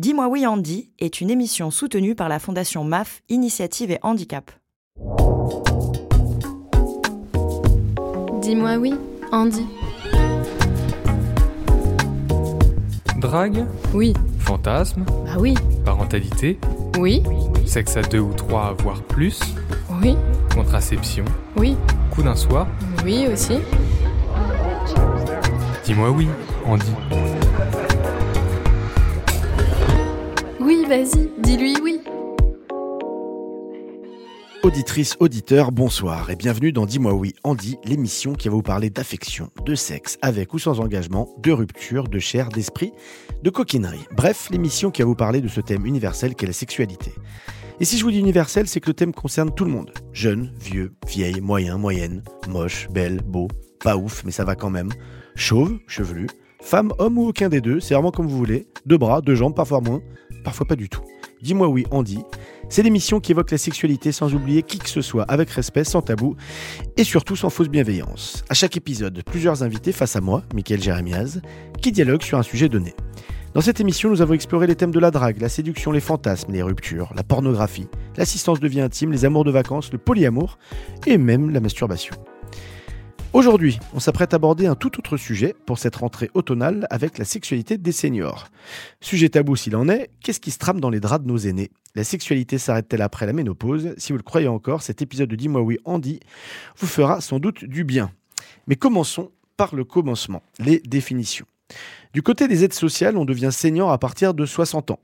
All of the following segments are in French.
Dis-moi oui Andy est une émission soutenue par la Fondation MAF Initiative et Handicap. Dis-moi oui, Andy. Drague Oui. Fantasme Bah oui. Parentalité Oui. Sexe à deux ou trois, voire plus Oui. Contraception Oui. Coup d'un soir Oui aussi. Dis-moi oui, Andy. Vas-y, dis-lui oui. Auditrice, auditeur, bonsoir et bienvenue dans Dis-moi oui, Andy, l'émission qui va vous parler d'affection, de sexe, avec ou sans engagement, de rupture, de chair, d'esprit, de coquinerie. Bref, l'émission qui va vous parler de ce thème universel qu'est la sexualité. Et si je vous dis universel, c'est que le thème concerne tout le monde. Jeune, vieux, vieille, moyen, moyenne, moche, belle, beau, pas ouf, mais ça va quand même. Chauve, chevelu, femme, homme ou aucun des deux, c'est vraiment comme vous voulez. Deux bras, deux jambes, parfois moins, parfois pas du tout. Dis-moi oui, Andy. C'est l'émission qui évoque la sexualité sans oublier qui que ce soit, avec respect, sans tabou et surtout sans fausse bienveillance. À chaque épisode, plusieurs invités face à moi, Michael Jérémiaz, qui dialoguent sur un sujet donné. Dans cette émission, nous avons exploré les thèmes de la drague, la séduction, les fantasmes, les ruptures, la pornographie, l'assistance de vie intime, les amours de vacances, le polyamour et même la masturbation. Aujourd'hui, on s'apprête à aborder un tout autre sujet pour cette rentrée automnale avec la sexualité des seniors. Sujet tabou s'il en est, qu'est-ce qui se trame dans les draps de nos aînés? La sexualité s'arrête-t-elle après la ménopause? Si vous le croyez encore, cet épisode de Dis-moi oui Andy vous fera sans doute du bien. Mais commençons par le commencement, les définitions. Du côté des aides sociales, on devient senior à partir de 60 ans.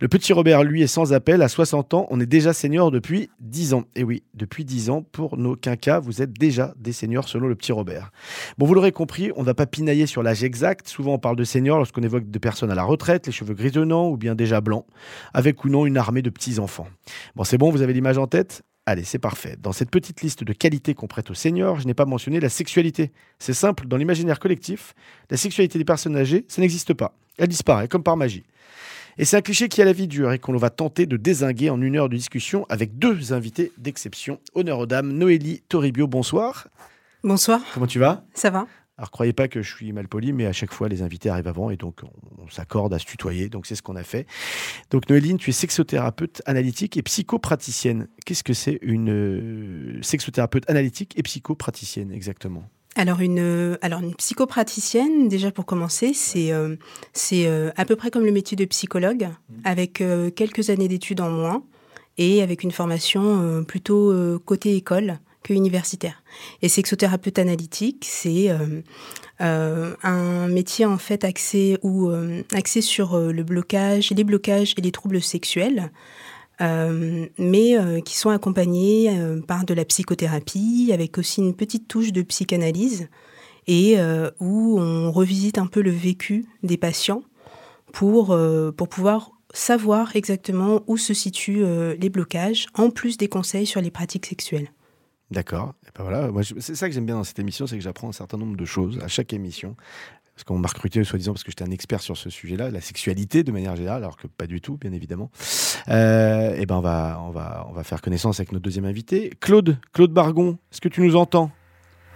Le petit Robert, lui, est sans appel. À 60 ans, on est déjà senior depuis 10 ans. Et oui, depuis 10 ans, pour nos quinquas, vous êtes déjà des seniors selon le petit Robert. Bon, vous l'aurez compris, on ne va pas pinailler sur l'âge exact. Souvent, on parle de seniors lorsqu'on évoque des personnes à la retraite, les cheveux grisonnants ou bien déjà blancs, avec ou non une armée de petits-enfants. Bon, c'est bon, vous avez l'image en tête? Allez, c'est parfait. Dans cette petite liste de qualités qu'on prête aux seniors, je n'ai pas mentionné la sexualité. C'est simple, dans l'imaginaire collectif, la sexualité des personnes âgées, ça n'existe pas. Elle disparaît, comme par magie. Et c'est un cliché qui a la vie dure et qu'on va tenter de désinguer en une heure de discussion avec deux invités d'exception. Honneur aux dames, Noélie Toribio, bonsoir. Bonsoir. Comment tu vas? Ça va alors, croyez pas que je suis mal poli, mais à chaque fois, les invités arrivent avant et donc on, on s'accorde à se tutoyer. Donc, c'est ce qu'on a fait. Donc, Noéline, tu es sexothérapeute analytique et psychopraticienne. Qu'est-ce que c'est une euh, sexothérapeute analytique et psychopraticienne exactement? Alors une, alors une psychopraticienne, déjà pour commencer, c'est euh, c'est euh, à peu près comme le métier de psychologue, avec euh, quelques années d'études en moins et avec une formation euh, plutôt euh, côté école que universitaire. Et sexothérapeute analytique, c'est euh, euh, un métier en fait axé ou euh, axé sur euh, le blocage, les blocages et les troubles sexuels. Euh, mais euh, qui sont accompagnés euh, par de la psychothérapie, avec aussi une petite touche de psychanalyse, et où on revisite un peu le vécu des patients pour, pour pouvoir savoir exactement où se situent les blocages, en plus des conseils sur les pratiques sexuelles. D'accord. Ben voilà, c'est ça que j'aime bien dans cette émission, c'est que j'apprends un certain nombre de choses à chaque émission. Parce qu'on m'a recruté, soi-disant, parce que j'étais un expert sur ce sujet-là, la sexualité de manière générale, alors que pas du tout, bien évidemment. Euh, et ben on va, on, va, on va faire connaissance avec notre deuxième invité. Claude, Claude Bargon, est-ce que tu nous entends?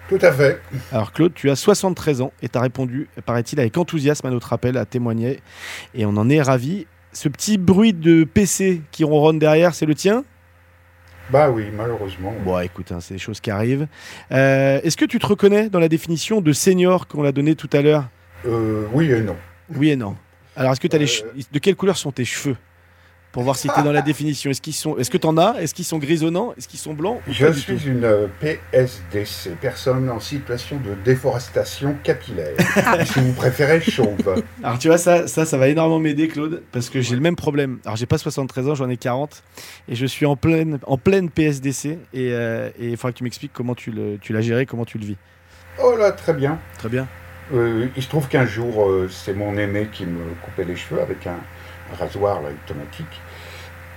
Tout à fait. Alors Claude, tu as 73 ans et tu as répondu, paraît-il, avec enthousiasme à notre appel, à témoigner. Et on en est ravis. Ce petit bruit de PC qui ronronne derrière, c'est le tien? Bah oui, malheureusement. Bon, écoute, hein, c'est des choses qui arrivent. Euh, Est-ce que tu te reconnais dans la définition de senior qu'on l'a donnée tout à l'heure? Euh, oui et non. Oui et non. Alors, est-ce que tu as les Euh. de quelle couleur sont tes cheveux? Pour voir si tu es dans la définition. Est-ce qu'ils sont Est-ce que tu en as? Est-ce qu'ils sont grisonnants? Est-ce qu'ils sont blancs Je suis une PSDC, personne en situation de déforestation capillaire. si vous préférez chauve. Alors tu vois ça ça ça va énormément m'aider Claude parce que j'ai le même problème. Alors j'ai pas 73 ans, j'en ai 40 et je suis en pleine en pleine PSDC et euh, et il faudra que tu m'expliques comment tu le tu l'as géré, comment tu le vis. Oh là, très bien. Très bien. Euh, il se trouve qu'un jour, euh, c'est mon aînée qui me coupait les cheveux avec un, un rasoir là, automatique.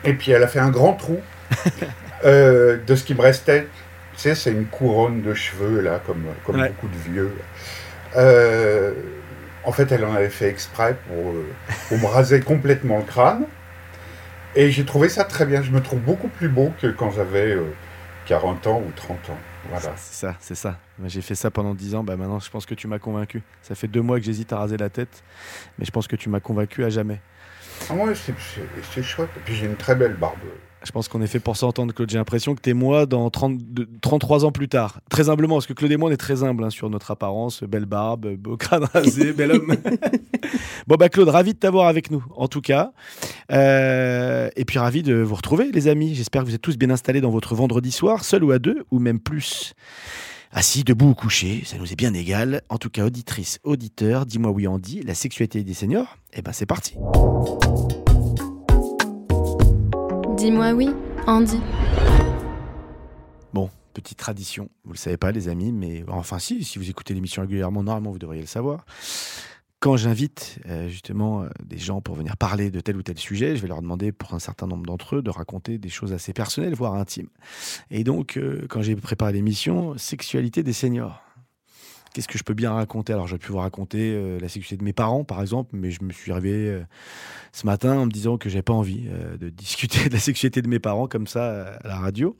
Et puis elle a fait un grand trou euh, de ce qui me restait. Tu sais, c'est une couronne de cheveux, là, comme, comme Ouais. beaucoup de vieux. Euh, en fait, elle en avait fait exprès pour, euh, pour me raser complètement le crâne. Et j'ai trouvé ça très bien. Je me trouve beaucoup plus beau que quand j'avais euh, 40 ans ou 30 ans. Voilà. C'est ça, c'est ça. J'ai fait ça pendant 10 ans. Bah, maintenant, je pense que tu m'as convaincu. Ça fait deux mois que j'hésite à raser la tête, mais je pense que tu m'as convaincu à jamais. Ah c'est- chouette. Et puis j'ai une très belle barbe. Je pense qu'on est fait pour s'entendre, Claude. J'ai l'impression que t'es moi dans 30 de- 33 ans plus tard. Très humblement, parce que Claude et moi, on est très humbles hein, sur notre apparence. Belle barbe, beau crâne rasé, bel homme. bon, bah, Claude, ravi de t'avoir avec nous, en tout cas. Euh, et puis, ravi de vous retrouver, les amis. J'espère que vous êtes tous bien installés dans votre vendredi soir, seul ou à deux, ou même plus. Assis, debout ou couché, ça nous est bien égal. En tout cas, auditrice, auditeur, dis-moi oui, Andy, la sexualité des seniors, eh ben c'est parti. Dis-moi oui, Andy. Bon, petite tradition, vous le savez pas les amis, mais enfin si, si vous écoutez l'émission régulièrement, normalement vous devriez le savoir. Quand j'invite euh, justement euh, des gens pour venir parler de tel ou tel sujet, je vais leur demander pour un certain nombre d'entre eux de raconter des choses assez personnelles, voire intimes. Et donc, euh, quand j'ai préparé l'émission, sexualité des seniors. Qu'est-ce que je peux bien raconter? Alors, j'aurais pu vous raconter euh, la sexualité de mes parents, par exemple, mais je me suis réveillé euh, ce matin en me disant que j'avais pas envie euh, de discuter de la sexualité de mes parents comme ça à la radio.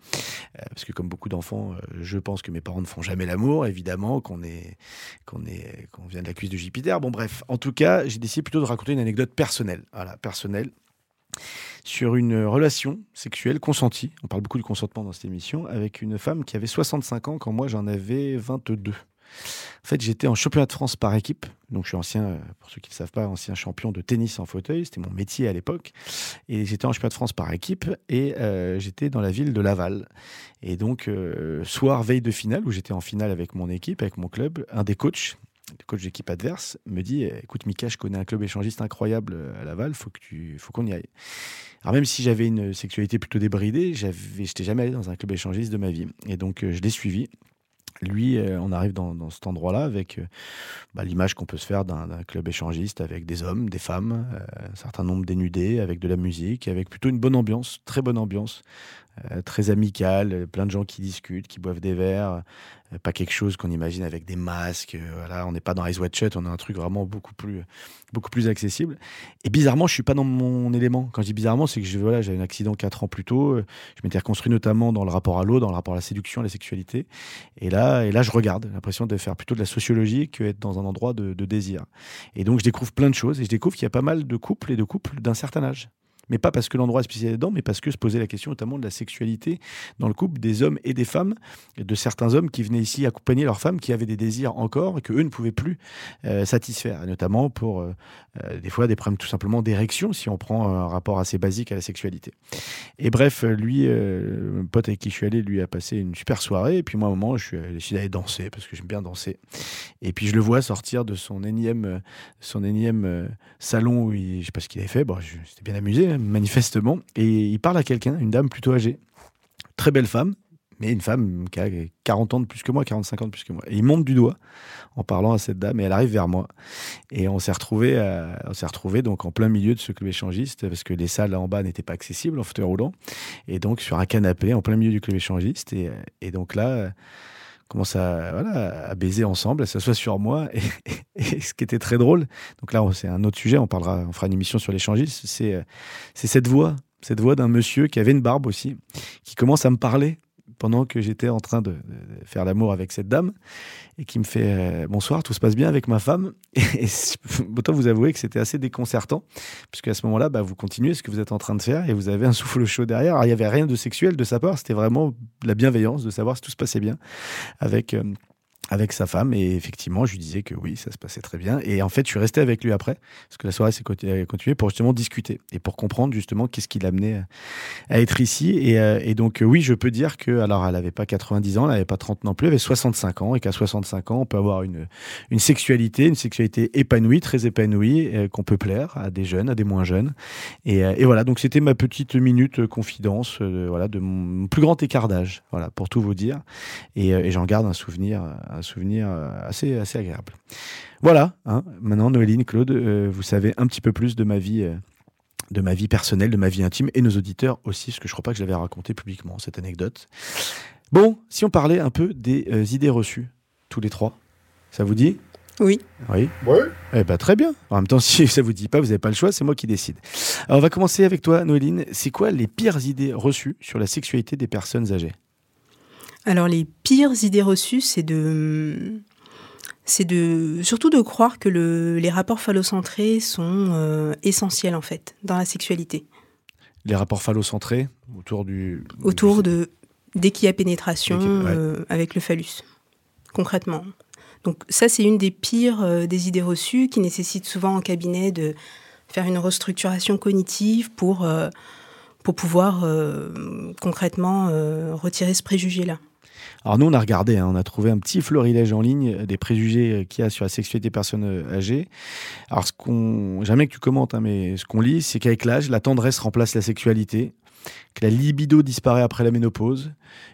Parce que comme beaucoup d'enfants, je pense que mes parents ne font jamais l'amour, évidemment, qu'on est, qu'on est, qu'on vient de la cuisse de Jupiter. Bon, bref, en tout cas, j'ai décidé plutôt de raconter une anecdote personnelle. Voilà, personnelle sur une relation sexuelle consentie. On parle beaucoup du consentement dans cette émission avec une femme qui avait 65 ans quand moi j'en avais 22. En fait, j'étais en championnat de France par équipe. Donc, je suis ancien, euh, pour ceux qui ne savent pas, ancien champion de tennis en fauteuil. C'était mon métier à l'époque. Et j'étais en championnat de France par équipe et euh, j'étais dans la ville de Laval. Et donc, euh, soir, veille de finale, où j'étais en finale avec mon équipe, avec mon club, un des coachs, le coach d'équipe adverse, me dit Écoute, Mika, je connais un club échangiste incroyable à Laval, faut que tu, faut qu'on y aille. Alors, même si j'avais une sexualité plutôt débridée, j'avais, j'étais jamais allé dans un club échangiste de ma vie. Et donc, je l'ai suivi. Lui, euh, on arrive dans, cet endroit-là avec euh, bah, l'image qu'on peut se faire d'un club échangiste avec des hommes, des femmes, euh, un certain nombre dénudés, avec de la musique, avec plutôt une bonne ambiance, très bonne ambiance, très amicale, plein de gens qui discutent, qui boivent des verres, pas quelque chose qu'on imagine avec des masques. euh, voilà, on n'est pas dans Ice White Shut, on a un truc vraiment beaucoup plus, beaucoup plus accessible. Et bizarrement, je suis pas dans mon élément. Quand je dis bizarrement, c'est que je- voilà, j'avais un accident quatre ans plus tôt. euh, Je m'étais reconstruit notamment dans le rapport à l'eau, dans le rapport à la séduction, à la sexualité. Et là, et là, je regarde. J'ai l'impression de faire plutôt de la sociologie que être dans un endroit de, de désir. Et donc, je découvre plein de choses. Et je découvre qu'il y a pas mal de couples et de couples d'un certain âge. Mais pas parce que l'endroit est spécialisé dedans, mais parce que se posait la question notamment de la sexualité dans le couple des hommes et des femmes, de certains hommes qui venaient ici accompagner leurs femmes qui avaient des désirs encore et que eux ne pouvaient plus euh, satisfaire, notamment pour euh, euh, des fois des problèmes tout simplement d'érection si on prend un rapport assez basique à la sexualité. Et bref, lui, mon pote avec qui je suis allé, lui a passé une super soirée. Et puis moi, à un moment, je suis décidé d'aller danser parce que j'aime bien danser. Et puis je le vois sortir de son énième, son énième salon où il, je sais pas ce qu'il avait fait. Bon, j'étais bien amusé, hein, manifestement. Et il parle à quelqu'un, une dame plutôt âgée, très belle femme, mais une femme qui a 40 ans de plus que moi, 45 ans de plus que moi. Et il monte du doigt en parlant à cette dame et elle arrive vers moi. Et on s'est retrouvé, on s'est donc en plein milieu de ce club échangiste parce que les salles en bas n'étaient pas accessibles en fauteuil roulant. Et donc sur un canapé en plein milieu du club échangiste. Et, donc là, commence à, voilà, à baiser ensemble, elle s'assoit sur moi. Et, ce qui était très drôle, donc là c'est un autre sujet, on parlera, on fera une émission sur l'échangiste, c'est euh, c'est cette voix, cette voix d'un monsieur qui avait une barbe aussi, qui commence à me parler pendant que j'étais en train de, faire l'amour avec cette dame et qui me fait euh, bonsoir, tout se passe bien avec ma femme. Et, autant vous avouer que c'était assez déconcertant, puisque à ce moment-là, bah, vous continuez ce que vous êtes en train de faire et vous avez un souffle chaud derrière. Alors, il n'y avait rien de sexuel de sa part, c'était vraiment la bienveillance de savoir si tout se passait bien avec. euh, avec sa femme et effectivement je lui disais que oui ça se passait très bien. Et en fait je suis resté avec lui après parce que la soirée s'est conti- continuée pour justement discuter et pour comprendre justement qu'est-ce qui l'amenait à être ici. Et, euh, donc euh, oui je peux dire que alors elle avait pas 90 ans elle avait pas 30 non plus elle avait 65 ans et qu'à 65 ans on peut avoir une une sexualité une sexualité épanouie très épanouie euh, qu'on peut plaire à des jeunes à des moins jeunes. Et, euh, voilà donc c'était ma petite minute euh, confidence euh, voilà de mon plus grand écart d'âge voilà pour tout vous dire. Et, euh, j'en garde un souvenir souvenir euh, assez assez agréable voilà hein. maintenant Noéline Claude euh, vous savez un petit peu plus de ma vie euh, de ma vie personnelle, de ma vie intime, et nos auditeurs aussi, parce que je crois pas que je l'avais raconté publiquement, cette anecdote. Bon, si on parlait un peu des euh, idées reçues, tous les trois, ça vous dit? Oui. Oui? Ouais. Eh ben, très bien. En même temps, si ça vous dit pas, vous n'avez pas le choix, c'est moi qui décide. Alors, on va commencer avec toi, Noéline. C'est quoi les pires idées reçues sur la sexualité des personnes âgées? Alors, les pires idées reçues, c'est de. c'est de surtout de croire que le, les rapports phallocentrés sont euh, essentiels en fait dans la sexualité. Les rapports phallocentrés autour du autour de dès qu'il y a pénétration euh, avec le phallus, concrètement. Donc ça, c'est une des pires euh, des idées reçues qui nécessite souvent en cabinet de faire une restructuration cognitive pour, pour pouvoir concrètement retirer ce préjugé-là. Alors nous, on a regardé, hein, on a trouvé un petit florilège en ligne des préjugés qu'il y a sur la sexualité des personnes euh, âgées. Alors ce qu'on, jamais que tu commentes, hein, mais ce qu'on lit, c'est qu'avec l'âge, la tendresse remplace la sexualité, que la libido disparaît après la ménopause,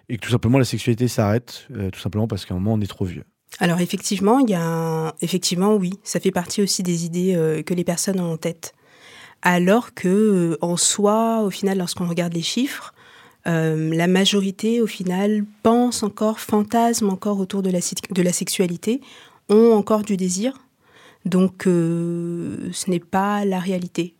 et que tout simplement la sexualité s'arrête, euh, tout simplement parce qu'à un moment on est trop vieux. Alors effectivement, il y a effectivement oui, ça fait partie aussi des idées euh, que les personnes ont en tête. Alors que en soi, au final, lorsqu'on regarde les chiffres, euh, la majorité, au final, pense encore, fantasme encore autour de la, sexualité, ont encore du désir. Donc, euh, ce n'est pas la réalité.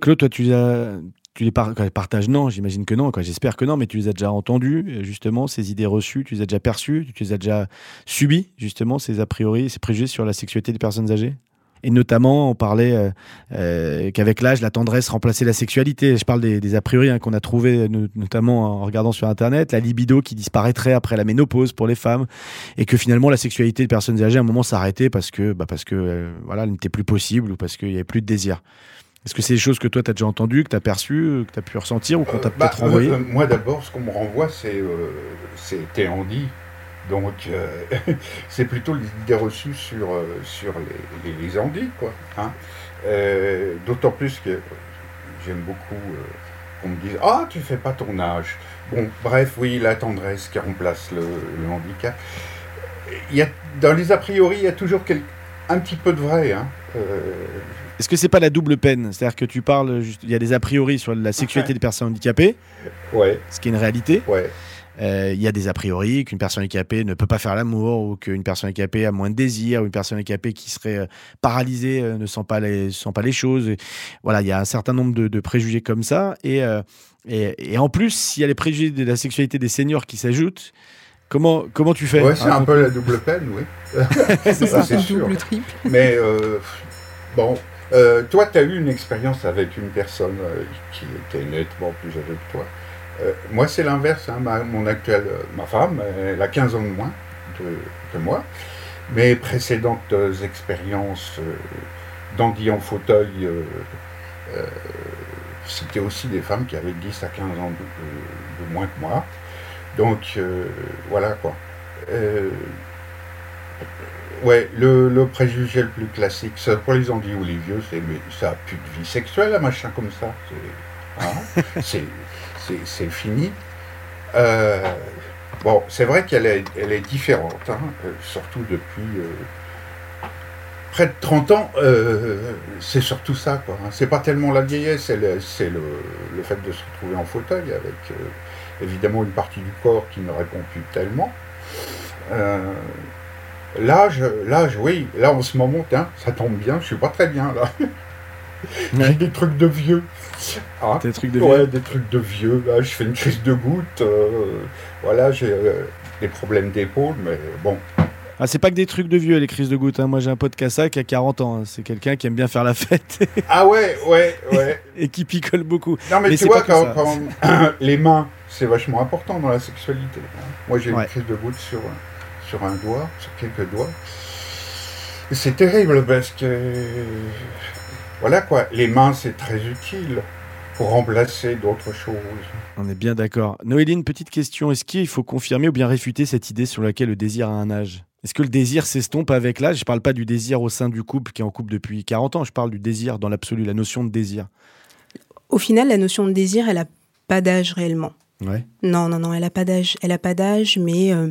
Claude, toi, tu, les partages Non, j'imagine que non. J'espère que non, mais tu les as déjà entendus, justement, ces idées reçues, tu les as déjà perçues, tu les as déjà subies, justement, ces a priori, ces préjugés sur la sexualité des personnes âgées? Et notamment, on parlait euh, euh, qu'avec l'âge, la tendresse remplaçait la sexualité. Je parle des, a priori hein, qu'on a trouvé notamment en regardant sur Internet, la libido qui disparaîtrait après la ménopause pour les femmes, et que finalement la sexualité des personnes âgées à un moment s'arrêtait parce que, bah, parce que euh, voilà, elle n'était plus possible ou parce qu'il n'y avait plus de désir. Est-ce que c'est des choses que toi, tu as déjà entendues, que tu as perçues, que tu as pu ressentir ou qu'on t'a peut-être bah, renvoyé Moi, d'abord, ce qu'on me renvoie, c'est c'est Théandie donc, euh, c'est plutôt l'idée reçue sur, euh, sur les, les, quoi. Hein. Euh, d'autant plus que j'aime beaucoup qu'on me dise Ah, tu fais pas ton âge. Bon, bref, oui, la tendresse qui remplace le, handicap. Il y a, dans les a priori, il y a toujours un petit peu de vrai. Hein. Est-ce que c'est pas la double peine? C'est-à-dire que tu parles, il y a des a priori sur la sexualité des personnes handicapées, ouais. ce qui est une réalité. Ouais. Euh, il y a des a priori qu'une personne handicapée ne peut pas faire l'amour ou qu'une personne handicapée a moins de désir ou une personne handicapée qui serait euh, paralysée euh, ne sent pas les sent pas les choses. voilà, il y a un certain nombre de, préjugés comme ça et, et, en plus s'il y a les préjugés de la sexualité des seniors qui s'ajoutent. Comment, comment tu fais? Ouais, c'est un peu la double peine, oui. c'est ça, c'est double, triple. Mais bon, toi, tu as eu une expérience avec une personne qui était nettement plus âgée que toi. Euh, moi, c'est l'inverse. Hein. Ma, mon actuelle, euh, ma femme, elle a 15 ans de moins que moi. Mes précédentes expériences euh, d'Andy en fauteuil, c'était aussi des femmes qui avaient 10 à 15 ans de, moins que moi. Donc, voilà quoi. Ouais, le, préjugé le plus classique, pour les Andy ou les vieux, c'est mais ça n'a plus de vie sexuelle, un machin comme ça. C'est hein. c'est fini. Euh, bon, c'est vrai qu'elle est, différente, hein, euh, surtout depuis euh, près de 30 ans. c'est surtout ça, quoi. Hein. C'est pas tellement la vieillesse, c'est le, fait de se retrouver en fauteuil avec évidemment une partie du corps qui ne répond plus tellement. L'âge, l'âge, oui, là en ce moment, ça tombe bien, je suis pas très bien là. J'ai des trucs de vieux. Ah, des trucs de ouais, des trucs de vieux. Là, je fais une crise de goutte. Euh, voilà, j'ai euh, des problèmes d'épaule, mais bon. Ah, c'est pas que des trucs de vieux, les crises de goutte. Hein. Moi, j'ai un pote Cassa qui a 40 ans. Hein. C'est quelqu'un qui aime bien faire la fête. ah ouais, ouais, ouais. Et qui picole beaucoup. Non, mais, tu vois, quand, les mains, c'est vachement important dans la sexualité. Hein. Moi, j'ai une crise de goutte sur, sur un doigt, sur quelques doigts. C'est terrible parce que voilà quoi, les mains c'est très utile pour remplacer d'autres choses. On est bien d'accord. Noéline, petite question, est-ce qu'il faut confirmer ou bien réfuter cette idée sur laquelle le désir a un âge? Est-ce que le désir s'estompe avec l'âge? Je ne parle pas du désir au sein du couple qui est en couple depuis 40 ans, je parle du désir dans l'absolu, la notion de désir. Au final, la notion de désir, elle n'a pas d'âge réellement. Ouais. Non, non, non, elle n'a pas d'âge. Elle a pas d'âge, mais euh,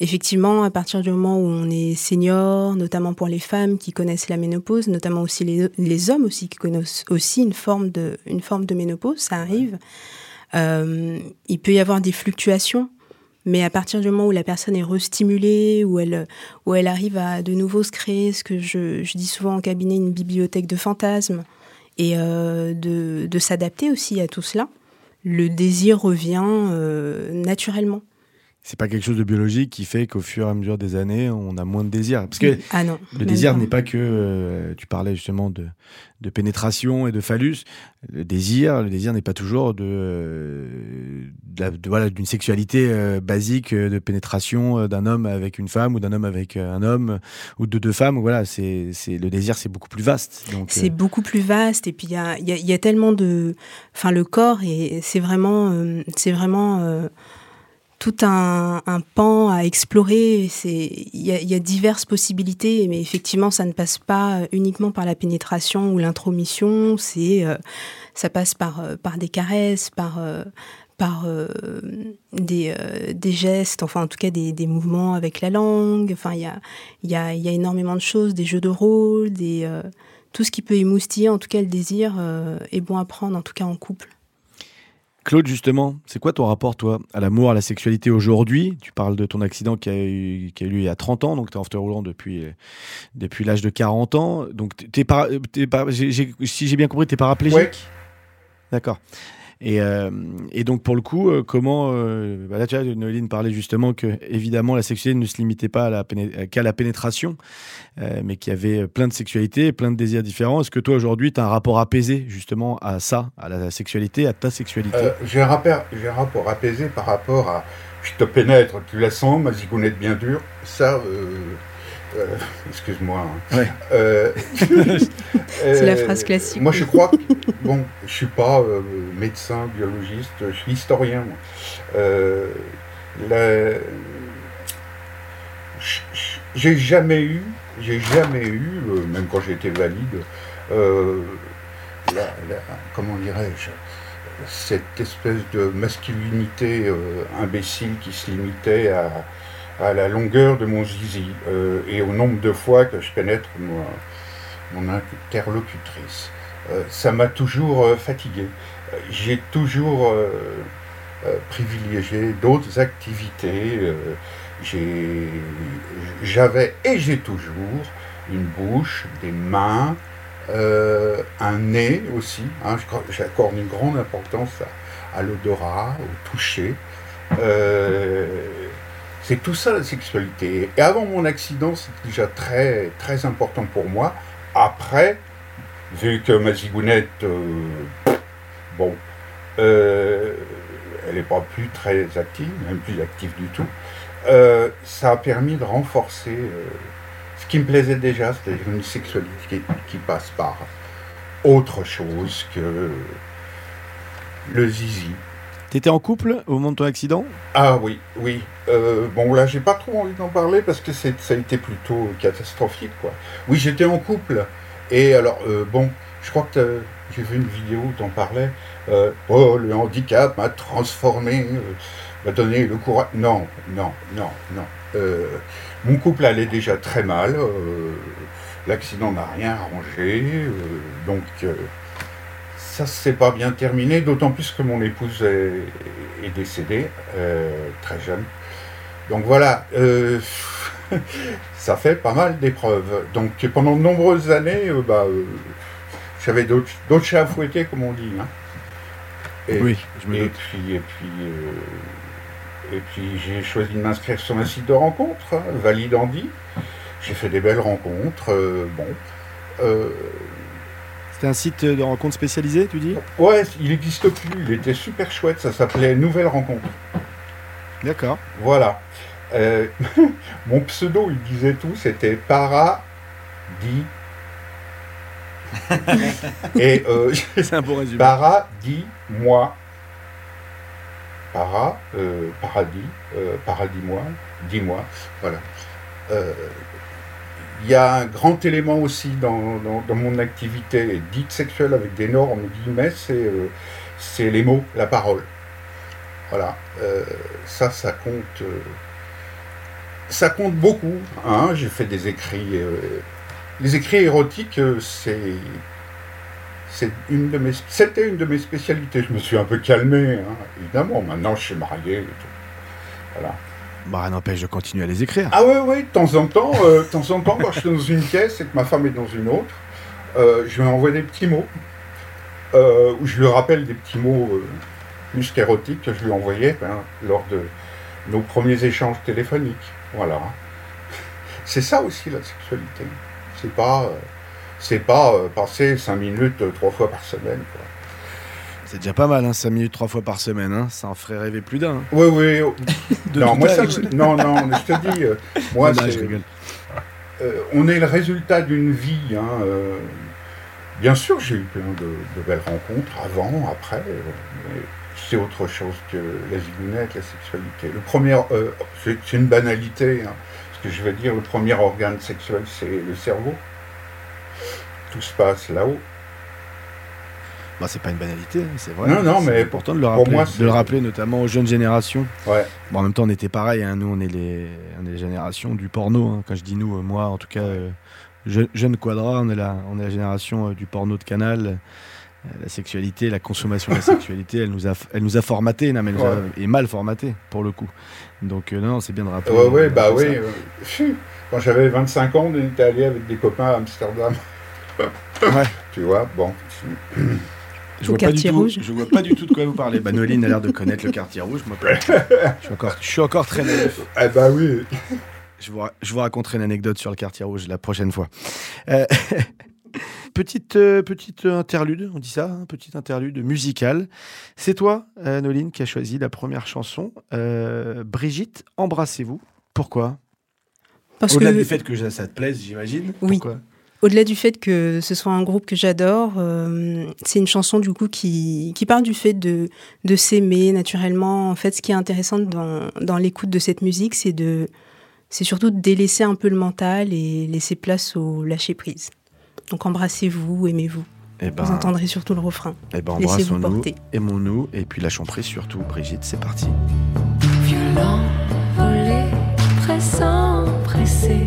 effectivement, à partir du moment où on est senior, notamment pour les femmes qui connaissent la ménopause, notamment aussi les, hommes aussi qui connaissent aussi une forme de, une forme de ménopause, ça arrive. Euh, il peut y avoir des fluctuations, mais à partir du moment où la personne est restimulée, où elle, où elle arrive à de nouveau se créer ce que je, je dis souvent en cabinet, une bibliothèque de fantasmes, et euh, de, de s'adapter aussi à tout cela, le désir revient euh, naturellement. C'est pas quelque chose de biologique qui fait qu'au fur et à mesure des années, on a moins de désir. Parce que ah non, le désir n'est pas que. euh, tu parlais justement de, de pénétration et de phallus. Le désir, le désir n'est pas toujours de, euh, de la- de- voilà d'une sexualité euh, basique de pénétration d'un homme avec une femme ou d'un homme avec un homme ou de deux femmes. Voilà, c'est c'est le désir, c'est beaucoup plus vaste. C'est beaucoup plus vaste et puis il y a, y a- y a tellement de... Enfin, le corps, et c'est vraiment, c'est vraiment tout un, un pan à explorer. Il y, y a diverses possibilités, mais effectivement, ça ne passe pas uniquement par la pénétration ou l'intromission. C'est, euh, ça passe par, euh, par des caresses, par... euh, par euh, des, euh, des gestes, enfin en tout cas des, des mouvements avec la langue. Enfin, il y a, y, a, y a énormément de choses, des jeux de rôle, des, euh, tout ce qui peut émoustiller, en tout cas le désir, euh, est bon à prendre, en tout cas en couple. Claude, justement, c'est quoi ton rapport, toi, à l'amour, à la sexualité aujourd'hui? Tu parles de ton accident qui a eu, qui a eu lieu il y a 30 ans, donc tu es en fauteuil roulant depuis, euh, depuis l'âge de 40 ans. Donc, t'es para- t'es para- j'ai- j'ai- si j'ai bien compris, tu es paraplégique? Ouais. D'accord. Et, euh, et donc, pour le coup, euh, comment. euh, bah là, tu vois, Noéline parlait justement que, évidemment, la sexualité ne se limitait pas qu'à la pénétration, mais qu'il y avait plein de sexualités, plein de désirs différents. Est-ce que toi, aujourd'hui, tu as un rapport apaisé, justement, à ça, à la sexualité, à ta sexualité? J'ai un, rapport- j'ai un rapport apaisé par rapport à je te pénètre, tu la sens, ma zigounette bien dure. Ça, euh, excuse-moi. hein. Ouais. Euh, C'est la euh, phrase classique, Moi, je crois que, bon, je suis pas euh, médecin, biologiste, je suis historien. Euh, la- J'ai jamais eu, j'ai jamais eu, euh, même quand j'étais valide, euh, la- la- comment dirais-je, cette espèce de masculinité euh, imbécile qui se limitait à, à la longueur de mon zizi euh, et au nombre de fois que je pénètre mon, interlocutrice. Euh, ça m'a toujours euh, fatigué. J'ai toujours privilégié d'autres activités. J'avais et j'ai toujours une bouche, des mains, un nez aussi. hein, J'accorde une grande importance à, l'odorat, au toucher. C'est tout ça la sexualité. Et avant mon accident, c'était déjà très, très important pour moi. Après, vu que ma zigounette, euh, bon, euh, elle n'est pas plus très active, même plus active du tout, euh, ça a permis de renforcer ce qui me plaisait déjà, c'est-à-dire une sexualité qui passe par autre chose que le zizi. T'étais en couple au moment de ton accident? Ah oui, oui. Euh, bon là, j'ai pas trop envie d'en parler parce que ça a été plutôt catastrophique, quoi. Oui, j'étais en couple. Et alors, euh, bon, je crois que j'ai vu une vidéo où t'en parlais. Euh, oh, le handicap m'a transformé, m'a donné le courage. Non, non, non, non. Mon couple allait déjà très mal. l'accident n'a rien arrangé. donc, ça s'est pas bien terminé, d'autant plus que mon épouse est, est décédée euh, très jeune. Donc voilà, euh, ça fait pas mal d'épreuves. Donc pendant de nombreuses années, euh, bah, j'avais d'autres d'autres chats à fouetter, comme on dit. hein. Et, Oui, je me et doute. puis, et puis, et puis j'ai choisi de m'inscrire sur un site de rencontre, hein, Valide Andy. J'ai fait des belles rencontres. bon. Euh, C'était un site de rencontre spécialisé, tu dis Ouais, il n'existe plus, il était super chouette, ça s'appelait Nouvelle Rencontre. D'accord. Voilà. Euh, mon pseudo, il disait tout, c'était Paradis. Et euh, C'est un bon résumé. Paradis, moi. Para, euh, paradis, euh, paradis, moi, dis-moi. Voilà. Il y a un grand élément aussi dans, mon activité dite sexuelle avec d'énormes guillemets, c'est euh, les mots, la parole. Voilà. Euh, ça, ça compte. euh, ça compte beaucoup. hein. J'ai fait des écrits. les écrits érotiques, c'est. C'était une de mes spécialités. Je me suis un peu calmé, hein, évidemment. Maintenant, je suis marié. Voilà. Bah, n'empêche de continuer à les écrire. Ah ouais, ouais, de temps en temps, euh, de temps en temps, quand je suis dans une pièce et que ma femme est dans une autre, euh, je lui envoie des petits mots, euh, ou je lui rappelle des petits mots euh, plus qu'érotiques que je lui envoyais ben, lors de, nos premiers échanges téléphoniques. Voilà. C'est ça aussi la sexualité. C'est pas, c'est pas passer cinq minutes trois fois par semaine. quoi. C'est déjà pas mal, hein, 5 minutes trois fois par semaine. hein. Ça en ferait rêver plus d'un. hein. Oui, oui. oh. Non, moi, ça, non, non, je te dis, euh, moi, Non, c'est- je rigole. euh, on est le résultat d'une vie. hein, euh, bien sûr, j'ai eu plein de, de belles rencontres avant, après. mais c'est autre chose que la zigounette, la sexualité. Le premier, c'est c'est une banalité. hein, ce que je veux dire, le premier organe sexuel, c'est le cerveau. Tout se passe là-haut. Bah, c'est pas une banalité, hein, c'est vrai. Non, non, C'est mais important de le pour rappeler, moi, de le rappeler notamment aux jeunes générations. Ouais. Bon, en même temps, on était pareil. hein. Nous, on est les, on est les générations du porno. hein. Quand je dis nous, euh, moi, en tout cas, euh, je- jeune Quadra, on est la, on est la génération euh, du porno de canal. Euh, la sexualité, la consommation de la sexualité, elle nous a, elle nous a formaté, non, mais elle nous a- Ouais. et mal formaté pour le coup. Donc non, non, c'est bien de rappeler. Ouais, ouais, bah oui. Quand j'avais 25 ans, on était allé avec des copains à Amsterdam. Ouais. Tu vois, bon. Je vois, pas du tout, je vois pas du tout de quoi vous parlez. Bah, Noéline a l'air de connaître le quartier rouge. Moi, pas je, suis encore, je suis encore très naïf. Eh bah oui. Je vous, je vous raconterai une anecdote sur le quartier rouge la prochaine fois. Euh, petite, euh, petite interlude, on dit ça, hein, petite interlude musicale. C'est toi, euh, Noline, qui a choisi la première chanson. Euh, Brigitte, embrassez-vous. Pourquoi? Parce Au-delà que du fait que ça te plaise, j'imagine. Oui. Pourquoi? Au-delà du fait que ce soit un groupe que j'adore, euh, c'est une chanson du coup qui, qui parle du fait de, de s'aimer naturellement. En fait, ce qui est intéressant dans, dans l'écoute de cette musique, c'est de c'est surtout de délaisser un peu le mental et laisser place au lâcher prise. Donc embrassez-vous, aimez-vous. Eh ben, Vous entendrez surtout le refrain. eh ben Laissez-vous aimons-nous, et puis lâchons prise surtout. Brigitte, c'est parti. Violent, volé, pressant, pressé,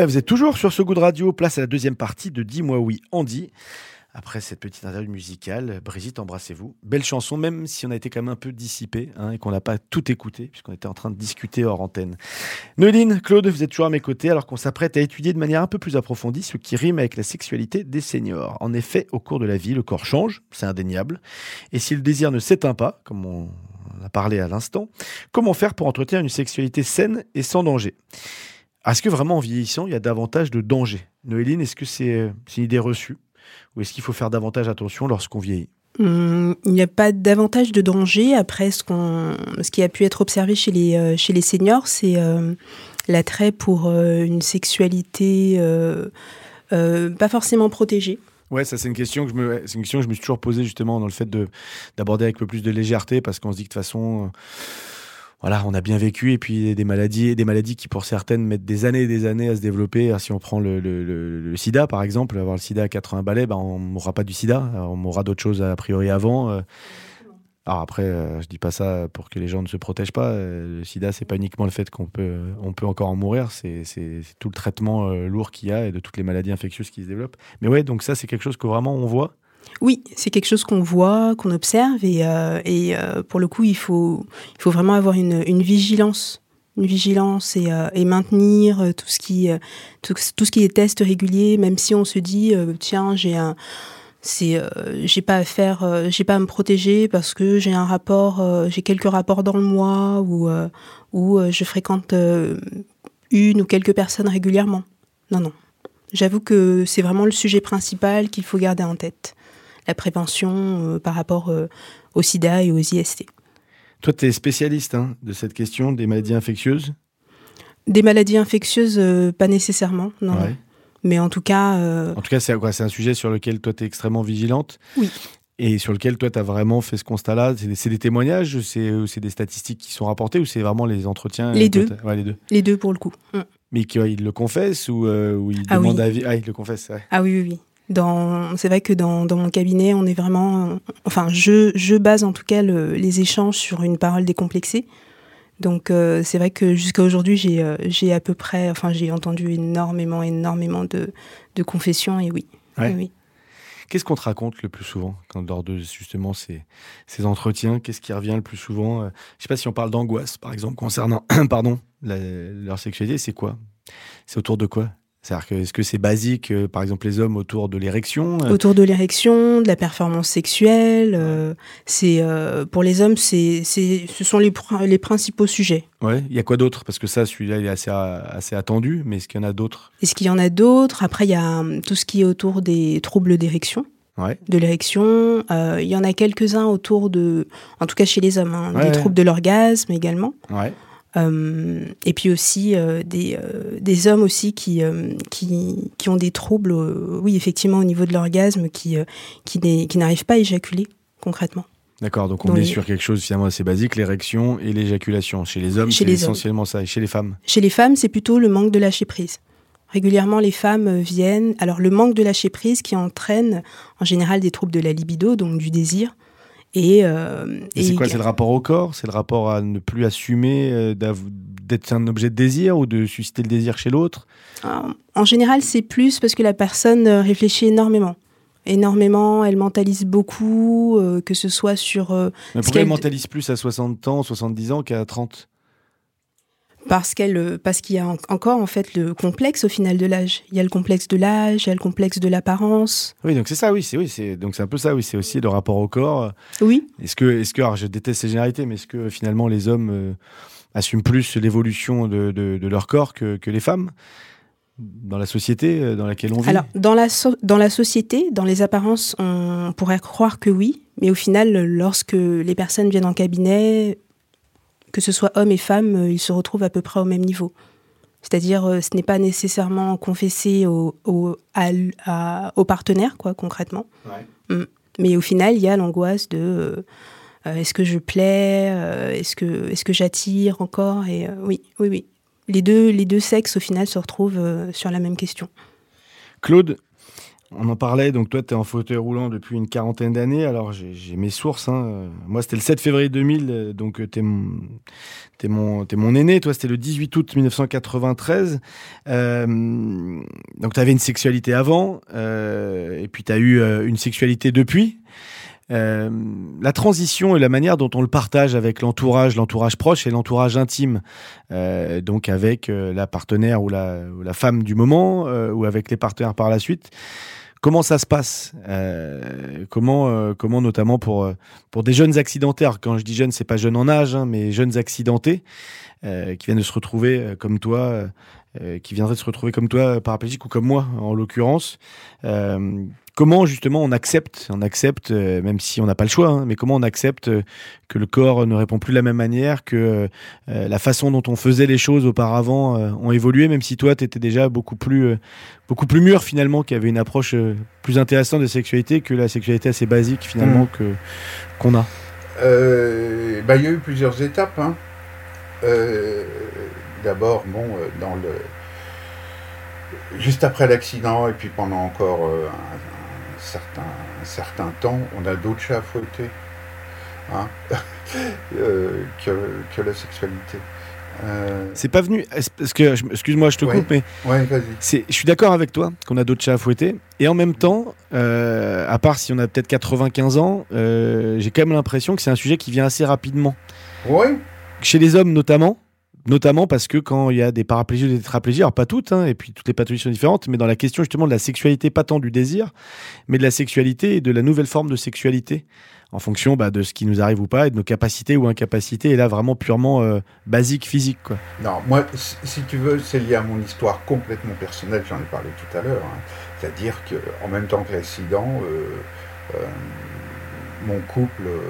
ben, vous êtes toujours sur ce goût de radio. Place à la deuxième partie de Dis-moi oui, Andy. Après cette petite interview musicale, Brigitte, embrassez-vous. Belle chanson, même si on a été quand même un peu dissipé hein, et qu'on n'a pas tout écouté, puisqu'on était en train de discuter hors antenne. Neuline, Claude, vous êtes toujours à mes côtés alors qu'on s'apprête à étudier de manière un peu plus approfondie ce qui rime avec la sexualité des seniors. En effet, au cours de la vie, le corps change, c'est indéniable. Et si le désir ne s'éteint pas, comme on a parlé à l'instant, comment faire pour entretenir une sexualité saine et sans danger? Est-ce que vraiment en vieillissant, il y a davantage de danger Noéline, est-ce que c'est euh, une idée reçue? Ou est-ce qu'il faut faire davantage attention lorsqu'on vieillit? Hum, il n'y a pas davantage de danger. Après, ce, qui a pu être observé chez les, euh, chez les seniors, c'est euh, l'attrait pour euh, une sexualité euh, euh, pas forcément protégée. Ouais, ça c'est une question que je me, c'est une question que je me suis toujours posée justement dans le fait de d'aborder avec un peu plus de légèreté parce qu'on se dit que de toute façon, euh, voilà, on a bien vécu et puis des maladies, des maladies qui pour certaines mettent des années et des années à se développer. Si on prend le, le- SIDA par exemple, avoir le SIDA à 80 balais, ben on mourra pas du SIDA, on mourra d'autres choses a priori avant. euh. Alors après, euh, je dis pas ça pour que les gens ne se protègent pas. euh, Le SIDA, c'est pas uniquement le fait qu'on peut, on peut encore en mourir, c'est tout le traitement lourd qu'il y a et de toutes les maladies infectieuses qui se développent. Mais ouais, donc ça c'est quelque chose que vraiment on voit. Oui, c'est quelque chose qu'on voit, qu'on observe, et, euh, euh, pour le coup, il faut, vraiment avoir une, vigilance, une vigilance et, euh, maintenir tout ce qui, tout, ce qui est test régulier, même si on se dit, tiens, j'ai un, c'est, j'ai pas à faire, j'ai pas à me protéger parce que j'ai un rapport, j'ai quelques rapports dans le mois ou, je fréquente une ou quelques personnes régulièrement. Non, non. J'avoue que c'est vraiment le sujet principal qu'il faut garder en tête la prévention euh, par rapport euh, au sida et aux IST. Toi, tu es spécialiste hein, de cette question des maladies infectieuses? Des maladies infectieuses, euh, pas nécessairement, non. Ouais. Mais en tout cas, euh, En tout cas, c'est un sujet sur lequel toi, tu es extrêmement vigilante? Oui. Et sur lequel toi, tu as vraiment fait ce constat-là? C'est des, c'est des témoignages, c'est des statistiques qui sont rapportées ou c'est vraiment les entretiens? Les deux. ouais, les deux. les deux pour le coup. Mm. Mais qu'ils le confessent ou, euh, ou ils Ah demandent oui. avis? Ah, ils le confessent, ouais. Ah oui, oui, oui. Dans, c'est vrai que dans, dans mon cabinet, on est vraiment, enfin, je, je base en tout cas le- les échanges sur une parole décomplexée. Donc euh, c'est vrai que jusqu'à aujourd'hui, j'ai, euh, j'ai à peu près, enfin, j'ai entendu énormément, énormément de, de confessions et oui, Ouais. oui, oui. Qu'est-ce qu'on te raconte le plus souvent quand lors de justement ces, ces entretiens? Qu'est-ce qui revient le plus souvent? Euh, Je sais pas si on parle d'angoisse, par exemple, concernant pardon, la- leur sexualité, c'est quoi? C'est autour de quoi? C'est-à-dire que est-ce que c'est basique, euh, par exemple, les hommes autour de l'érection euh, autour de l'érection, de la performance sexuelle. euh, c'est pour les hommes, c'est, ce sont les, pr- les principaux sujets. Ouais, il y a quoi d'autre? Parce que ça, celui-là, il est assez, assez attendu, mais est-ce qu'il y en a d'autres? Est-ce qu'il y en a d'autres? Après, il y a hum, tout ce qui est autour des troubles d'érection. Ouais. De l'érection, Euh, il y en a quelques-uns autour de, en tout cas chez les hommes, hein, Ouais, des ouais. troubles de l'orgasme également. Euh, et puis aussi euh, des, euh, des hommes aussi qui, qui, qui ont des troubles, oui effectivement au niveau de l'orgasme, qui, qui, qui n'arrivent pas à éjaculer concrètement. D'accord, donc on est sur quelque chose finalement assez basique, l'érection et l'éjaculation. Chez les hommes, c'est hommes. essentiellement ça. Et chez les femmes Chez les femmes, c'est plutôt le manque de lâcher prise. Régulièrement, les femmes viennent. Alors, le manque de lâcher prise qui entraîne en général des troubles de la libido, donc du désir. Et, euh, Et c'est quoi C'est le rapport au corps? C'est le rapport à ne plus assumer euh, d'être un objet de désir ou de susciter le désir chez l'autre? En en général, c'est plus parce que la personne euh, réfléchit énormément. Énormément, elle mentalise beaucoup, euh, que ce soit sur. euh, Mais pourquoi elle mentalise plus à 60 ans, 70 ans qu'à 30 parce qu'elle, euh, parce qu'il y a en- encore en fait le complexe au final de l'âge. Il y a le complexe de l'âge, il y a le complexe de l'apparence. Oui, donc c'est ça, oui, c'est oui, c'est donc c'est un peu ça, oui, c'est aussi le rapport au corps. Oui, Est-ce que, est-ce que, alors je déteste ces généralités, mais est-ce que finalement les hommes euh, assument plus l'évolution de, de- de leur corps que, que les femmes dans la société euh, dans laquelle on vit? Alors, dans la, so- dans la société, dans les apparences, on pourrait croire que oui, mais au final, lorsque les personnes viennent en cabinet, que ce soit hommes et femmes, euh, ils se retrouvent à peu près au même niveau. C'est-à-dire, euh, ce n'est pas nécessairement confessé au, au, à l- à- au partenaire, quoi, concrètement. Ouais. Mais au final, il y a l'angoisse de euh, euh, est-ce que je plais, euh, est-ce que, est que j'attire encore Et euh, oui, oui, oui. Les deux, les deux sexes, au final, se retrouvent euh, sur la même question. Claude, On en parlait, donc toi, tu es en fauteuil roulant depuis une quarantaine d'années. Alors, j'ai mes sources. hein. Moi, c'était le 7 février 2000, euh, donc tu es, mon, mon aîné, toi c'était le 18 août 1993. Euh, donc tu avais une sexualité avant, euh, et puis tu as eu euh, une sexualité depuis. Euh, la transition et la manière dont on le partage avec l'entourage, l'entourage proche et l'entourage intime, euh, donc avec euh, la partenaire ou la, femme du moment, euh, ou avec les partenaires par la suite. Comment ça se passe Euh, Comment, euh, comment notamment pour euh, pour des jeunes accidentaires. Quand je dis jeunes, c'est pas jeunes en âge, hein, mais jeunes accidentés qui viennent de se retrouver comme toi, qui viendraient de se retrouver comme toi, euh, paraplégique ou comme moi en l'occurrence. Euh, comment justement on accepte, on accepte, euh, même si on n'a pas le choix, hein, mais comment on accepte euh, que le corps ne répond plus de la même manière, que euh, la façon dont on faisait les choses auparavant euh, ont évolué, même si toi tu étais déjà beaucoup plus, euh, beaucoup plus mûr finalement, qui avait une approche euh, plus intéressante de sexualité que la sexualité assez basique finalement que qu'on a? Euh, bah, il y a eu plusieurs étapes. hein. Euh, D'abord, bon, euh, dans le juste après l'accident et puis pendant encore euh, un, un certain, un certain temps, on a d'autres chats à fouetter hein, euh, que, que la sexualité. Euh, C'est pas venu. Parce que excuse-moi, je te Ouais. coupe, mais ouais, vas-y. C'est, je suis d'accord avec toi qu'on a d'autres chats à fouetter. Et en même temps, euh, à part si on a peut-être 95 ans, euh, j'ai quand même l'impression que c'est un sujet qui vient assez rapidement. Ouais, Chez les hommes notamment. Notamment parce que quand il y a des paraplégies ou des tétraplégies, alors pas toutes, hein, et puis toutes les pathologies sont différentes, mais dans la question justement de la sexualité, pas tant du désir, mais de la sexualité et de la nouvelle forme de sexualité, en fonction bah, de ce qui nous arrive ou pas, et de nos capacités ou incapacités, et là vraiment purement euh, basique, physique. Quoi. Non, moi, si tu veux, c'est lié à mon histoire complètement personnelle, j'en ai parlé tout à l'heure. hein. C'est-à-dire que en même temps que l'accident, euh, euh, mon couple euh,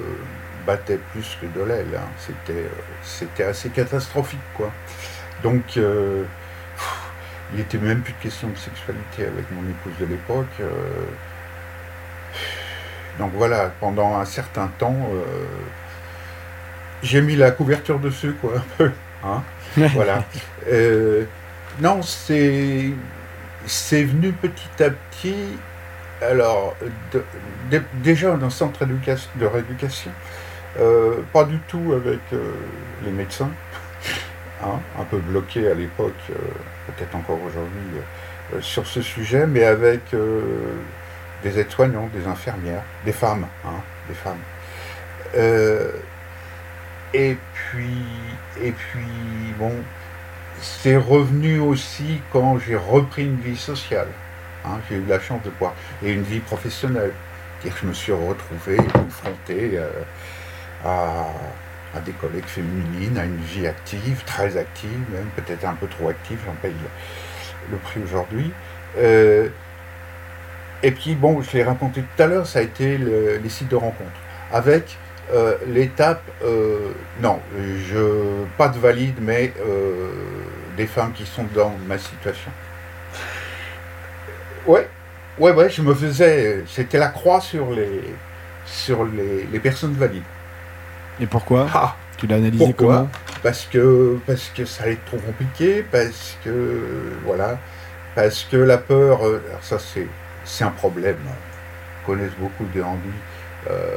battait plus que de l'aile. hein. C'était, euh, c'était assez catastrophique, quoi. Donc, euh, pff, il n'était même plus de question de sexualité avec mon épouse de l'époque. euh. donc voilà, pendant un certain temps, euh, j'ai mis la couverture dessus, quoi, un peu. hein. voilà. Non, c'est c'est venu petit à petit. Alors, de- de- déjà dans le centre de rééducation, pas du tout avec euh, les médecins, hein, un peu bloqué à l'époque, euh, peut-être encore aujourd'hui, euh, sur ce sujet, mais avec euh, des aides-soignants, des infirmières, des femmes, hein, des femmes. Euh, et puis, et puis, bon, c'est revenu aussi quand j'ai repris une vie sociale. hein, j'ai eu la chance de pouvoir. Et une vie professionnelle. C'est-à-dire que je me suis retrouvé confronté euh, à, des collègues féminines, à une vie active, très active, même peut-être un peu trop active, j'en paye le, prix aujourd'hui. Euh, et puis, bon, je l'ai raconté tout à l'heure, ça a été le- les sites de rencontres. Avec euh, l'étape, euh, non, je, pas de valide, mais des femmes qui sont dans ma situation. Ouais, ouais, ouais, je me faisais, c'était la croix sur les, sur les personnes valides. Et pourquoi Ah, Tu l'as analysé Pourquoi comment parce que, parce que ça allait être trop compliqué, parce que, voilà, parce que la peur, euh, alors ça c'est, c'est un problème. Connaissent beaucoup de handis. Euh,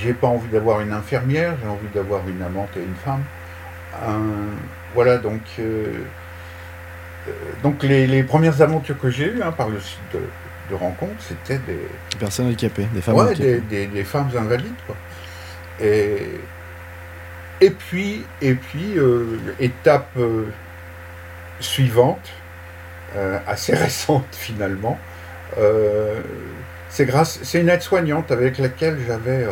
j'ai pas envie d'avoir une infirmière, j'ai envie d'avoir une amante et une femme. Euh, voilà, donc, euh, euh, donc les, les premières aventures que j'ai eues hein, par le site de, de rencontre, c'était des, Des personnes handicapées, des femmes Ouais, handicapées. des, des- des femmes invalides, quoi. Et, et puis, et puis euh, étape euh, suivante, euh, assez récente finalement, c'est c'est une aide-soignante avec laquelle j'avais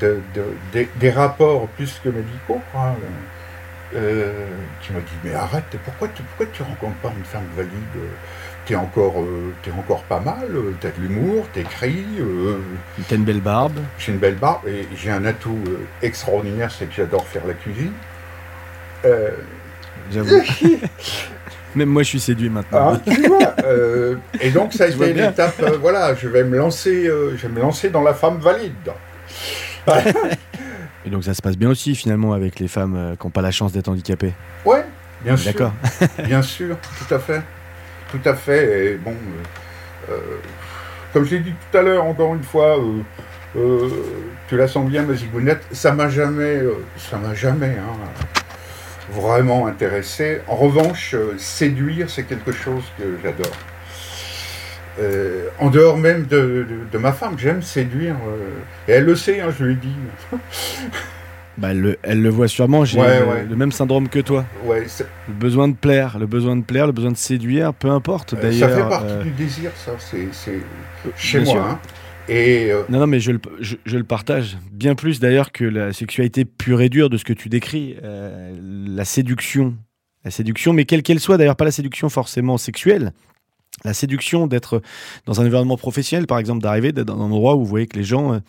de- de- des, des rapports plus que médicaux, quoi, euh, qui m'a dit mais arrête, pourquoi tu, pourquoi tu rencontres pas une femme valide T'es encore, euh, encore pas mal, euh, t'as de l'humour, t'écris, euh, T'as une belle barbe. j'ai une belle barbe et j'ai un atout euh, extraordinaire, c'est que j'adore faire la cuisine. Euh, J'avoue. Même moi, je suis séduit maintenant. ah, tu vois, et donc ça a été l'étape, voilà, je vais me lancer, je vais me lancer dans la femme valide. Et donc, ça se passe bien aussi, finalement, avec les femmes qui n'ont pas la chance d'être handicapées. Ouais, bien sûr. D'accord. Bien sûr, tout à fait. Tout à fait. Et bon, euh, euh, comme je l'ai dit tout à l'heure, encore une fois, euh, tu la sens bien, ma zigounette, ça m'a jamais, ça m'a jamais hein, vraiment intéressé. En revanche, séduire, c'est quelque chose que j'adore. En dehors même de, ma femme, j'aime séduire. et elle le sait, hein, je lui ai dit. Bah, elle, le, elle le voit sûrement, j'ai Ouais, le, ouais. le même syndrome que toi. Ouais, Le besoin de plaire, le besoin de plaire, le besoin de séduire, peu importe euh, d'ailleurs. ça fait partie euh, du désir, ça. C'est c'est chez bien moi. hein. Et euh, Non, non, mais je le, je, je le partage. Bien plus d'ailleurs que la sexualité pure et dure de ce que tu décris. Euh, la séduction. La séduction, mais quelle qu'elle soit, d'ailleurs, pas la séduction forcément sexuelle. La séduction d'être dans un environnement professionnel, par exemple, d'arriver dans un endroit où vous voyez que les gens.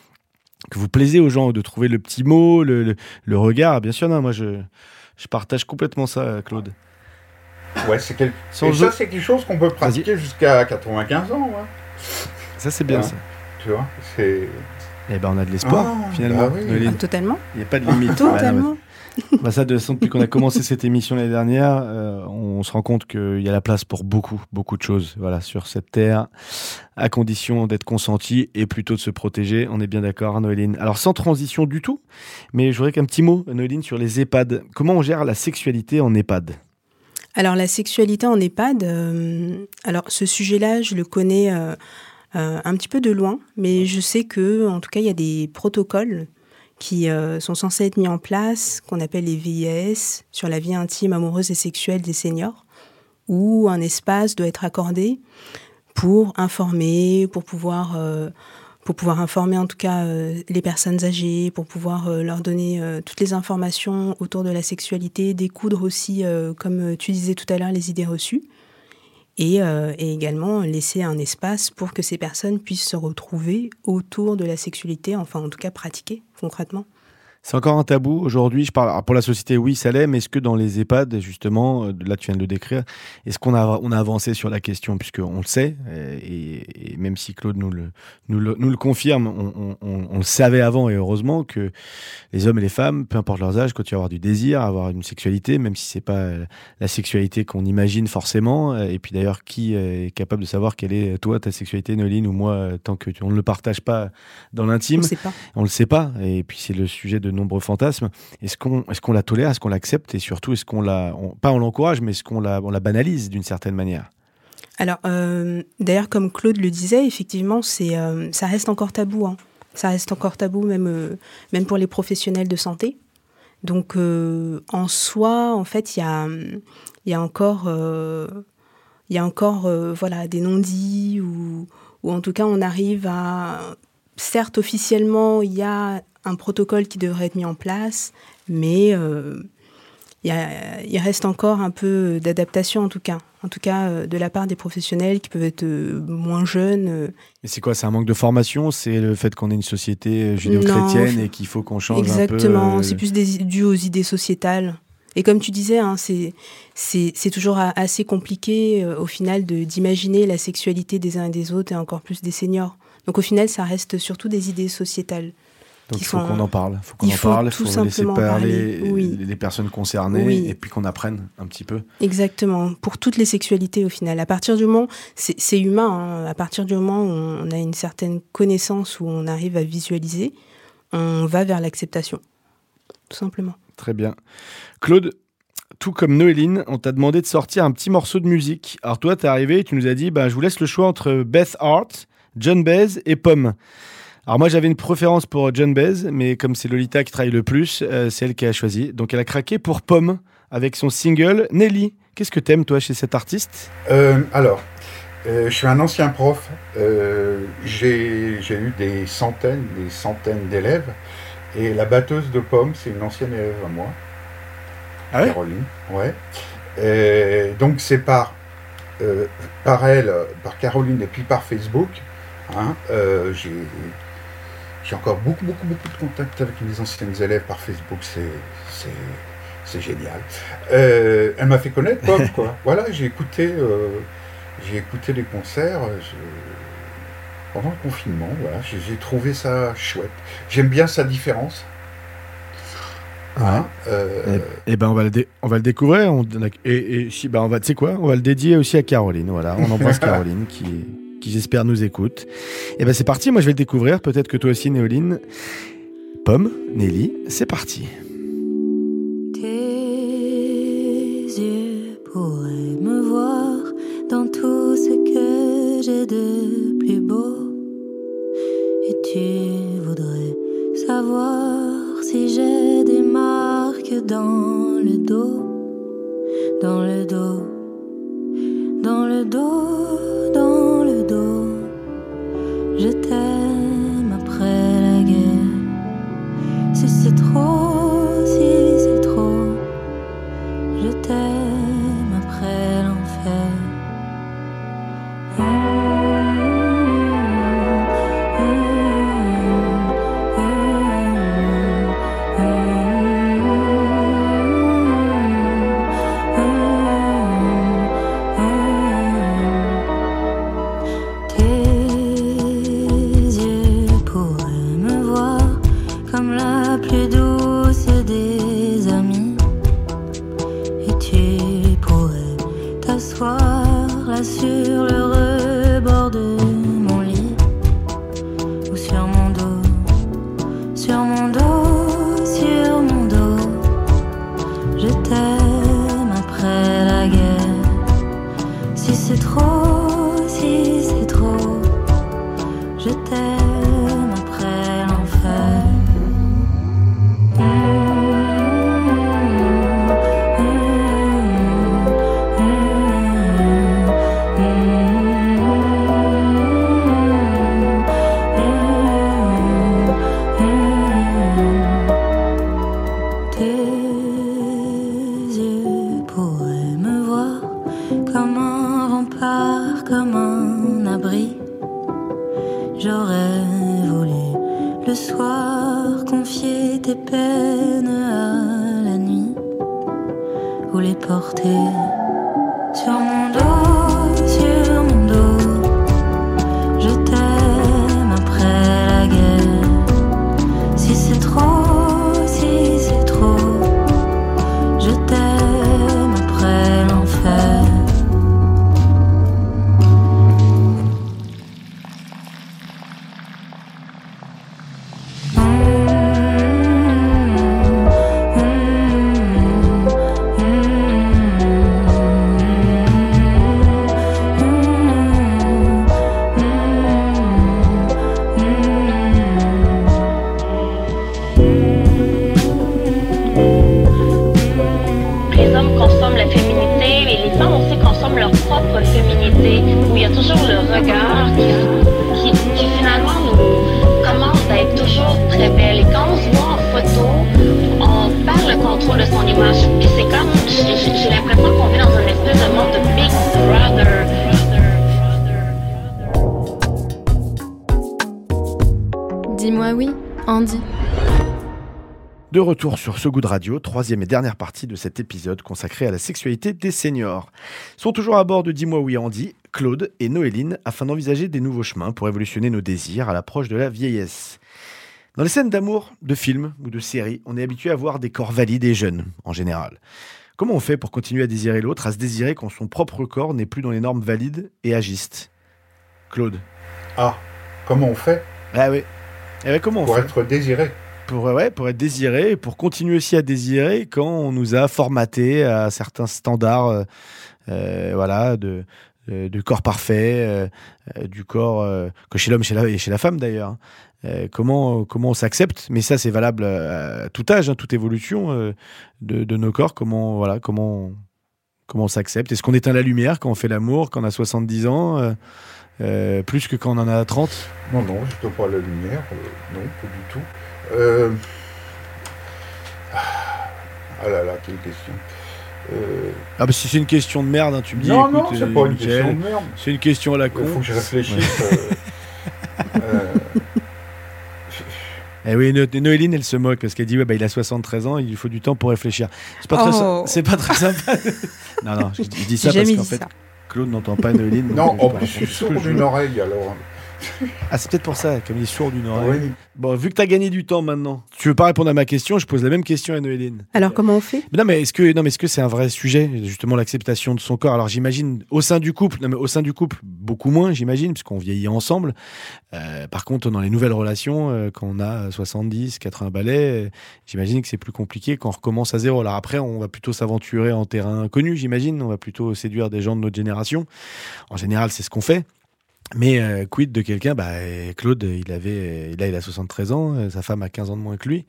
Que vous plaisez aux gens, de trouver le petit mot, le, le, le regard. Bien sûr, non, moi, je, je partage complètement ça, Claude. ouais, c'est quel- Sans et ça, c'est quelque chose qu'on peut pratiquer jusqu'à 95 ans. hein, Ça, c'est bien, Ouais. ça. tu vois, c'est. Eh ben, on a de l'espoir, Ah, finalement. bah oui. Ah, totalement. Il n'y a pas de limite. Ouais, non, mais- Totalement. Bah ça, de toute façon, depuis qu'on a commencé cette émission l'année dernière, euh, on se rend compte qu'il y a la place pour beaucoup, beaucoup de choses voilà, sur cette terre, à condition d'être consenti et plutôt de se protéger. On est bien d'accord, hein, Noéline. Alors, sans transition du tout, mais je voudrais qu'un petit mot, Noéline, sur les EHPAD. Comment on gère la sexualité en EHPAD? Alors la sexualité en EHPAD, euh, alors ce sujet-là, je le connais euh, un petit peu de loin, mais je sais que, en tout cas, il y a des protocoles qui euh, sont censés être mis en place, qu'on appelle les VIS, sur la vie intime, amoureuse et sexuelle des seniors, où un espace doit être accordé pour informer, pour pouvoir, euh, pour pouvoir informer en tout cas euh, les personnes âgées, pour pouvoir leur donner toutes les informations autour de la sexualité, découdre aussi, comme tu disais tout à l'heure, les idées reçues. Et également laisser un espace pour que ces personnes puissent se retrouver autour de la sexualité, enfin en tout cas pratiquer concrètement. C'est encore un tabou aujourd'hui. Je parle pour la société, oui, ça l'est, mais est-ce que dans les EHPAD, justement, euh, là tu viens de le décrire, est-ce qu'on a, on a avancé sur la question puisque on le sait euh, et, et même si Claude nous le, nous le, nous le confirme, on, on- on- on le savait avant et heureusement que les hommes et les femmes, peu importe leurs âges, continuent à avoir du désir, à avoir une sexualité, même si c'est pas euh, la sexualité qu'on imagine forcément. Et puis d'ailleurs, qui est capable de savoir quelle est toi ta sexualité, Noéline ou moi, tant que on ne le partage pas dans On l'intime. ne. On le sait pas, et puis c'est le sujet de nombreux fantasmes. Est-ce qu'on est qu'on la tolère, est-ce qu'on l'accepte, et surtout est-ce qu'on la, pas on l'encourage, mais est-ce qu'on la, on la banalise d'une certaine manière? Alors, euh, d'ailleurs, comme Claude le disait, effectivement, euh, ça reste encore tabou. hein. Ça reste encore tabou, même, euh, même pour les professionnels de santé. Donc, en soi, en fait, il y a, y a encore, il y a encore voilà, des non-dits, ou, ou en tout cas, on arrive à... Certes, officiellement, il y a un protocole qui devrait être mis en place, mais euh, il, y a- il reste encore un peu d'adaptation, en tout cas. En tout cas, euh, de la part des professionnels qui peuvent être euh, moins jeunes. Mais c'est quoi C'est un manque de formation? C'est le fait qu'on est une société judéo-chrétienne et qu'il faut qu'on change Exactement, un peu c'est plus des, dû aux idées sociétales. Et comme tu disais, hein, c'est c'est c'est toujours assez compliqué euh, au final de- d'imaginer la sexualité des uns et des autres et encore plus des seniors. Donc au final, ça reste surtout des idées sociétales. Donc il faut qu'on en parle. faut qu'on Il en faut parle. tout faut laisser parler parler, oui. les, personnes concernées Oui. et puis qu'on apprenne un petit peu. Exactement, pour toutes les sexualités au final. À partir du moment, c'est c'est humain, hein, à partir du moment où on a une certaine connaissance, où on arrive à visualiser, on va vers l'acceptation. Tout simplement. Très bien. Claude, tout comme Noéline, on t'a demandé de sortir un petit morceau de musique. Alors toi, t'es arrivé et tu nous as dit, bah, je vous laisse le choix entre Beth Hart, John Baez et Pomme. Alors moi, j'avais une préférence pour John Baez, mais comme c'est Lolita qui travaille le plus, euh, c'est elle qui a choisi. Donc elle a craqué pour Pomme avec son single Nelly. Qu'est-ce que t'aimes toi chez cet artiste? Euh, alors, euh, je suis un ancien prof. J'ai eu des centaines, des centaines d'élèves. Et la batteuse de pommes, c'est une ancienne élève à moi, Ah ouais? Caroline. Ouais. Et donc c'est par, par elle, par Caroline et puis par Facebook. hein, J'ai j'ai encore beaucoup, beaucoup, beaucoup de contacts avec mes anciennes élèves par Facebook. C'est c'est- génial. Euh, elle m'a fait connaître quoi. voilà, j'ai écouté, euh, j'ai écouté les concerts euh, je- pendant le confinement. Voilà, j'ai trouvé ça chouette. J'aime bien sa différence. Hein, euh, Eh ben on va le, on va le découvrir. On, et, et si, ben on va, tu sais quoi On va le dédier aussi à Caroline. Voilà, on embrasse Caroline qui, qui j'espère nous écoute. Et ben c'est parti. Moi je vais le découvrir. Peut-être que toi aussi, Néoline. Pomme, Nelly, c'est parti. Tes yeux pourraient me voir dans tout ce que j'ai de plus beau. Et tu voudrais savoir si j'ai des marques dans le dos, dans le dos, dans le dos, dans le dos. Je t'aime après la guerre. Si c'est trop, retour sur ce goût de radio, troisième et dernière partie de cet épisode consacré à la sexualité des seniors. Sont toujours à bord de Dis-moi oui Andy, Claude et Noéline afin d'envisager des nouveaux chemins pour évolutionner nos désirs à l'approche de la vieillesse. Dans les scènes d'amour, de films ou de séries, on est habitué à voir des corps valides et jeunes, en général. Comment on fait pour continuer à désirer l'autre, à se désirer quand son propre corps n'est plus dans les normes valides et agistes? Claude. Ah, comment on fait? Ah oui. Eh ben, comment on pour fait? être désiré pour, ouais, pour être désiré pour continuer aussi à désirer quand on nous a formaté à certains standards euh, euh, voilà, de, euh, corps parfait, euh, euh, du corps euh, que chez l'homme et chez la femme d'ailleurs. Euh, comment, comment on s'accepte, mais ça c'est valable à tout âge, hein, toute évolution euh, de, nos corps, comment, voilà, comment, comment on s'accepte. Est-ce qu'on éteint la lumière quand on fait l'amour, quand on a 70 ans euh, euh, plus que quand on en a 30 Non, non, je ne pas la lumière. euh, non, pas du tout. Euh, Ah là là, quelle question. Euh, Ah bah si c'est une question de merde, hein, tu me dis. non, écoute, non, c'est euh, pas une question de merde. C'est une question à la Il con. faut que je réfléchisse. euh, euh, Eh oui, No- Noéline, elle se moque parce qu'elle dit ouais, bah, il a 73 ans, il lui faut du temps pour réfléchir. C'est pas, très, Oh. c'est pas très sympa. non, non, je, je dis ça J'ai parce qu'en fait, ça. Claude n'entend pas Noéline. non, en plus, je suis sourd d'une oreille, alors Ah, c'est peut-être pour ça, comme il est sourd d'une oreille. Oui. Bon, vu que tu as gagné du temps maintenant, tu veux pas répondre à ma question, je pose la même question à Noéline. Alors comment on fait? Mais non, mais est-ce que non, mais est-ce que c'est un vrai sujet justement l'acceptation de son corps? Alors j'imagine au sein du couple, non mais au sein du couple beaucoup moins, j'imagine, puisqu'on vieillit ensemble. Euh, par contre, dans les nouvelles relations, euh, quand on a 70, 80 balais, euh, j'imagine que c'est plus compliqué quand on recommence à zéro. Alors après, on va plutôt s'aventurer en terrain inconnu, j'imagine. On va plutôt séduire des gens de notre génération. En général, c'est ce qu'on fait. Mais euh, quid de quelqu'un? Bah, Claude, il avait, là, il a 73 ans, euh, sa femme a 15 ans de moins que lui.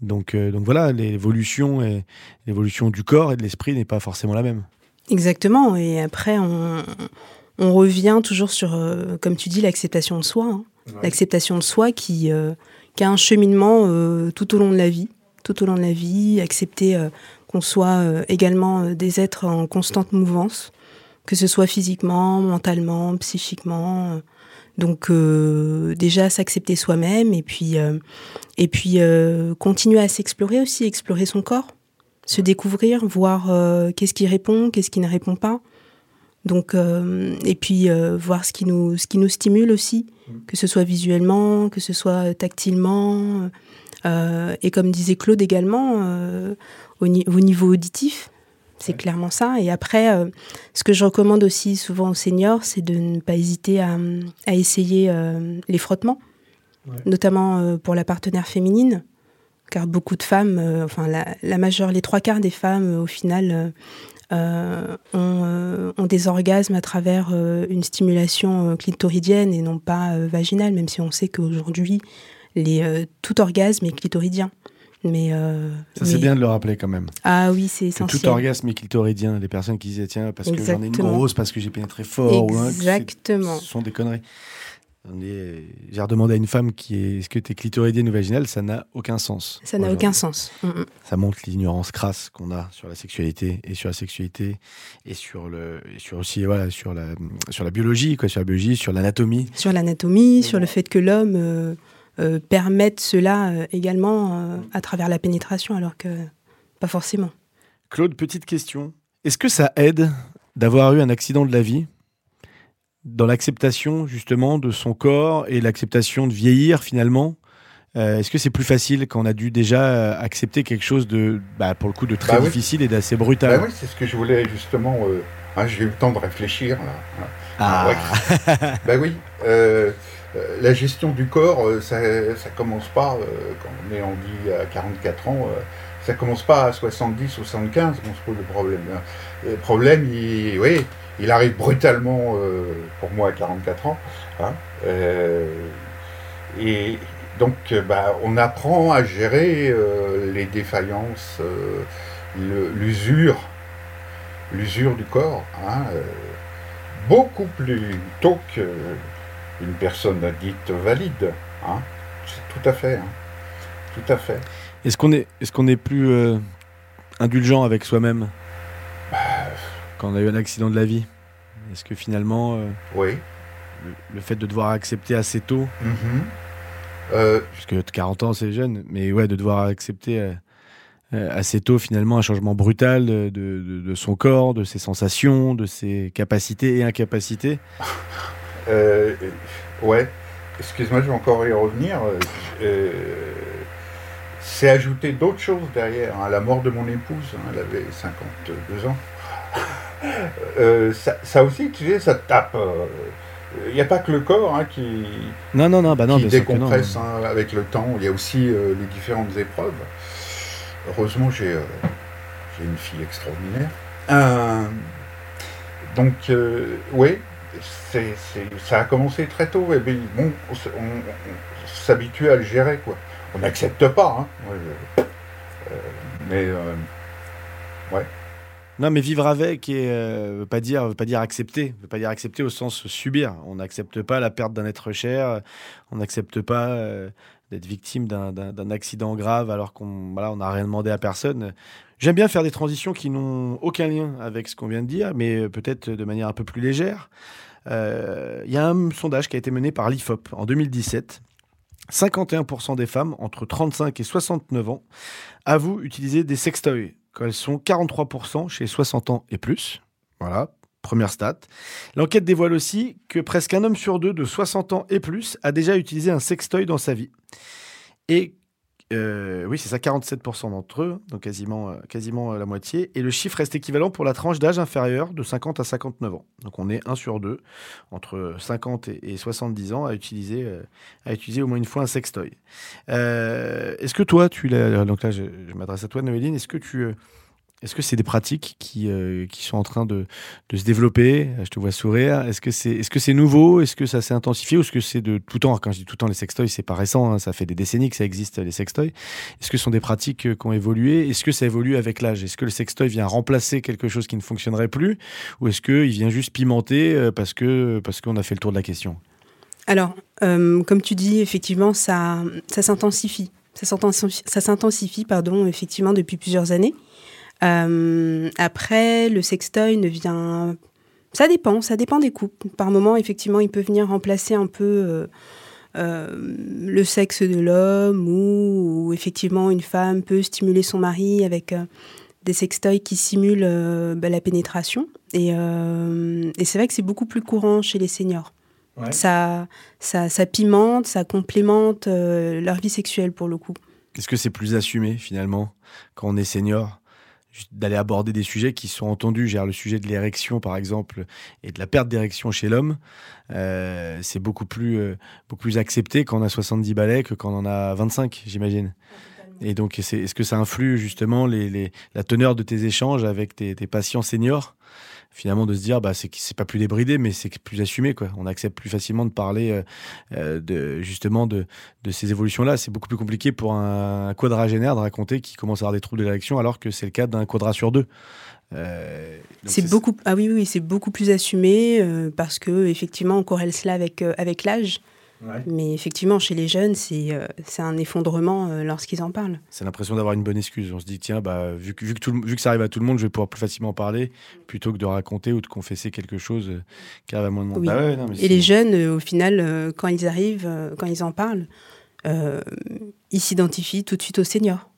Donc, euh, donc voilà, l'évolution, et- l'évolution du corps et de l'esprit n'est pas forcément la même. Exactement. Et après, on, on revient toujours sur, euh, comme tu dis, l'acceptation de soi. hein. L'acceptation de soi qui, euh, qui a un cheminement euh, tout au long de la vie. Tout au long de la vie, accepter euh, qu'on soit euh, également euh, des êtres en constante mouvance, que ce soit physiquement, mentalement, psychiquement. euh. Donc euh, déjà s'accepter soi-même et puis euh, et puis euh, continuer à s'explorer aussi, explorer son corps, se découvrir, voir euh, qu'est-ce qui répond, qu'est-ce qui ne répond pas. Donc euh, et puis euh, voir ce qui nous ce qui nous stimule aussi, que ce soit visuellement, que ce soit tactilement. euh, et comme disait Claude également, euh, au, ni- au niveau auditif, c'est clairement ça. Et après, euh, ce que je recommande aussi souvent aux seniors, c'est de ne pas hésiter à, à essayer euh, les frottements, notamment euh, pour la partenaire féminine, car beaucoup de femmes, enfin la, la majeure, les trois quarts des femmes, au final, ont, ont des orgasmes à travers une stimulation clitoridienne et non pas vaginale, même si on sait qu'aujourd'hui, les, tout orgasme est clitoridien. Mais, euh, Ça, c'est mais- bien de le rappeler quand même. Ah oui, c'est essentiel. tout orgasme est clitoridien. Les personnes qui disaient, tiens, parce que j'en ai une Exactement. grosse, parce que j'ai pénétré fort. ou un, c'est- Exactement. Ce sont des conneries. On est- J'ai redemandé à une femme qui est est-ce que tu es clitoridienne ou vaginale? Ça n'a aucun sens. Ça n'a aucun sens. Mm, mm. Ça montre l'ignorance crasse qu'on a sur la sexualité et sur la sexualité et sur le et sur aussi voilà sur la sur la biologie quoi sur la biologie sur l'anatomie Sur l'anatomie, sur le fait que l'homme euh, euh, permette cela euh, également euh, à travers la pénétration, alors que pas forcément. Claude petite question est-ce que ça aide d'avoir eu un accident de la vie dans l'acceptation justement de son corps et l'acceptation de vieillir finalement? Euh, Est-ce que c'est plus facile quand on a dû déjà accepter quelque chose de, bah, pour le coup, de très Bah oui. difficile et d'assez brutal? Bah oui, c'est ce que je voulais justement. euh, hein, J'ai eu le temps de réfléchir là. Ah, Ouais. bah oui. euh, la gestion du corps, euh, ça, commence pas euh, quand on est en vie à 44 ans. euh, ça commence pas à 70, 75 qu'on se pose le problème. hein. Le problème, il, oui, il arrive brutalement euh, pour moi à 44 ans. hein, euh, et donc, euh, bah, on apprend à gérer euh, les défaillances, euh, l'usure, l'usure du corps, hein, euh, beaucoup plus tôt qu'une personne dite valide. Hein. C'est tout à fait. hein. Tout à fait. Est-ce qu'on est, est, qu'on est plus euh, indulgent avec soi-même? Quand on a eu un accident de la vie Est-ce que finalement, euh, Oui. le, le fait de devoir accepter assez tôt. Euh, puisque 40 ans c'est jeune, mais ouais, de devoir accepter euh, assez tôt finalement un changement brutal de, de- de- de son corps, de ses sensations, de ses capacités et incapacités Euh, ouais, excuse-moi, je vais encore y revenir. Euh, euh, c'est ajouter d'autres choses derrière. hein. La mort de mon épouse, hein, elle avait 52 ans. Euh, ça, ça aussi, tu sais, ça te tape. Il n'y a pas que le corps hein, qui, Non, non, non, bah non, qui non. décompresse hein, avec le temps. Il y a aussi euh, les différentes épreuves. Heureusement, j'ai euh, une fille extraordinaire. Donc, oui, c'est, ça a commencé très tôt. Et bon, on, s'habitue à le gérer, quoi. On n'accepte pas, hein. Euh, mais euh, Non, mais vivre avec et euh, veut pas dire pas dire accepter, veut pas dire accepter au sens subir. On n'accepte pas la perte d'un être cher, on n'accepte pas euh, d'être victime d'un accident grave alors qu'on voilà, on n'a rien demandé à personne. J'aime bien faire des transitions qui n'ont aucun lien avec ce qu'on vient de dire, mais peut-être de manière un peu plus légère. Euh, Il y a un sondage qui a été mené par l'IFOP en 2017. 51% des femmes entre 35 et 69 ans avouent utiliser des sextoys quand elles sont 43% chez 60 ans et plus. Voilà. Première stat. L'enquête dévoile aussi que presque un homme sur deux de 60 ans et plus a déjà utilisé un sextoy dans sa vie. Et euh, oui, c'est ça, 47% d'entre eux, donc quasiment, euh, quasiment euh, la moitié. Et le chiffre reste équivalent pour la tranche d'âge inférieure de 50 à 59 ans. Donc on est 1 sur 2, entre 50 et, et 70 ans, à utiliser, à utiliser au moins une fois un sextoy. Est-ce que toi, tu l'as. Donc là, je, je m'adresse à toi, Noéline. Est-ce que tu. Est-ce que c'est des pratiques qui, euh, qui sont en train de, de se développer? Je te vois sourire. Est-ce que c'est est -ce c'est nouveau? Est-ce que ça s'est intensifié Ou est-ce que c'est de tout temps? Quand je dis tout temps, les sextoys, c'est pas récent. hein, ça fait des décennies que ça existe, les sextoys. Est-ce que ce sont des pratiques euh, qui ont évolué? Est-ce que ça évolue avec l'âge? Est-ce que le sextoy vient remplacer quelque chose qui ne fonctionnerait plus? Ou est-ce qu'il vient juste pimenter euh, parce que parce qu'on a fait le tour de la question? Alors, comme tu dis, effectivement, ça. Ça s'intensifie, ça s'intensifie, pardon, effectivement, depuis plusieurs années. Euh, après, le sextoy ne vient... Ça dépend, ça dépend des couples. Par moment, effectivement, il peut venir remplacer un peu euh, euh, le sexe de l'homme ou, ou effectivement une femme peut stimuler son mari avec euh, des sextoys qui simulent euh, bah, la pénétration. Et, euh, et c'est vrai que c'est beaucoup plus courant chez les seniors. Ça, ça, ça pimente, ça complémente euh, leur vie sexuelle pour le coup. Est-ce que c'est plus assumé finalement quand on est senior? D'aller aborder des sujets qui sont entendus, genre le sujet de l'érection par exemple et de la perte d'érection chez l'homme, euh, c'est beaucoup plus euh, beaucoup plus accepté quand on a 70 balais que quand on en a 25, j'imagine. Et donc est-ce que ça influe justement les, les- la teneur de tes échanges avec tes, tes patients seniors? Finalement de se dire bah c'est c'est pas plus débridé mais c'est plus assumé quoi on accepte plus facilement de parler euh, euh, de justement de de ces évolutions-là. C'est beaucoup plus compliqué pour un quadragénaire de raconter qu'il commence à avoir des troubles de l'érection alors que c'est le cas d'un quadra sur deux. Euh, C'est beaucoup, ah oui, oui, oui, c'est beaucoup plus assumé euh, parce que effectivement, on corrèle cela avec, avec l'âge. Ouais. Mais effectivement, chez les jeunes, c'est euh, c'est un effondrement euh, lorsqu'ils en parlent. C'est l'impression d'avoir une bonne excuse. On se dit, tiens, bah, vu, que, vu, que tout le- vu que ça arrive à tout le monde, je vais pouvoir plus facilement en parler plutôt que de raconter ou de confesser quelque chose euh, qui arrive à moins de monde. Oui. Bah ouais, non, mais Et les jeunes, euh, au final, euh, quand ils arrivent, euh, quand ils en parlent, euh, ils s'identifient tout de suite aux seniors.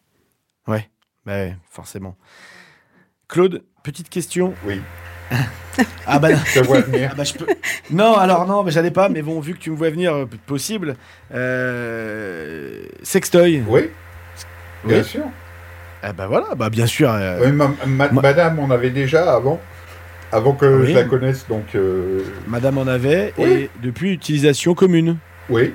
Ouais, bah ouais, forcément. Claude, petite question. Oui, Ah bah, je te vois venir. Ah bah, je peux... Non, alors non, mais j'allais pas, mais bon, vu que tu me vois venir euh, possible, euh... sextoy. Oui, bien Oui. sûr. Ah bah voilà, bah bien sûr. euh, Oui, ma- ma- moi- Madame, on avait déjà avant, avant que Oui. je la connaisse, donc Madame en avait, Oui. et depuis, utilisation commune. oui.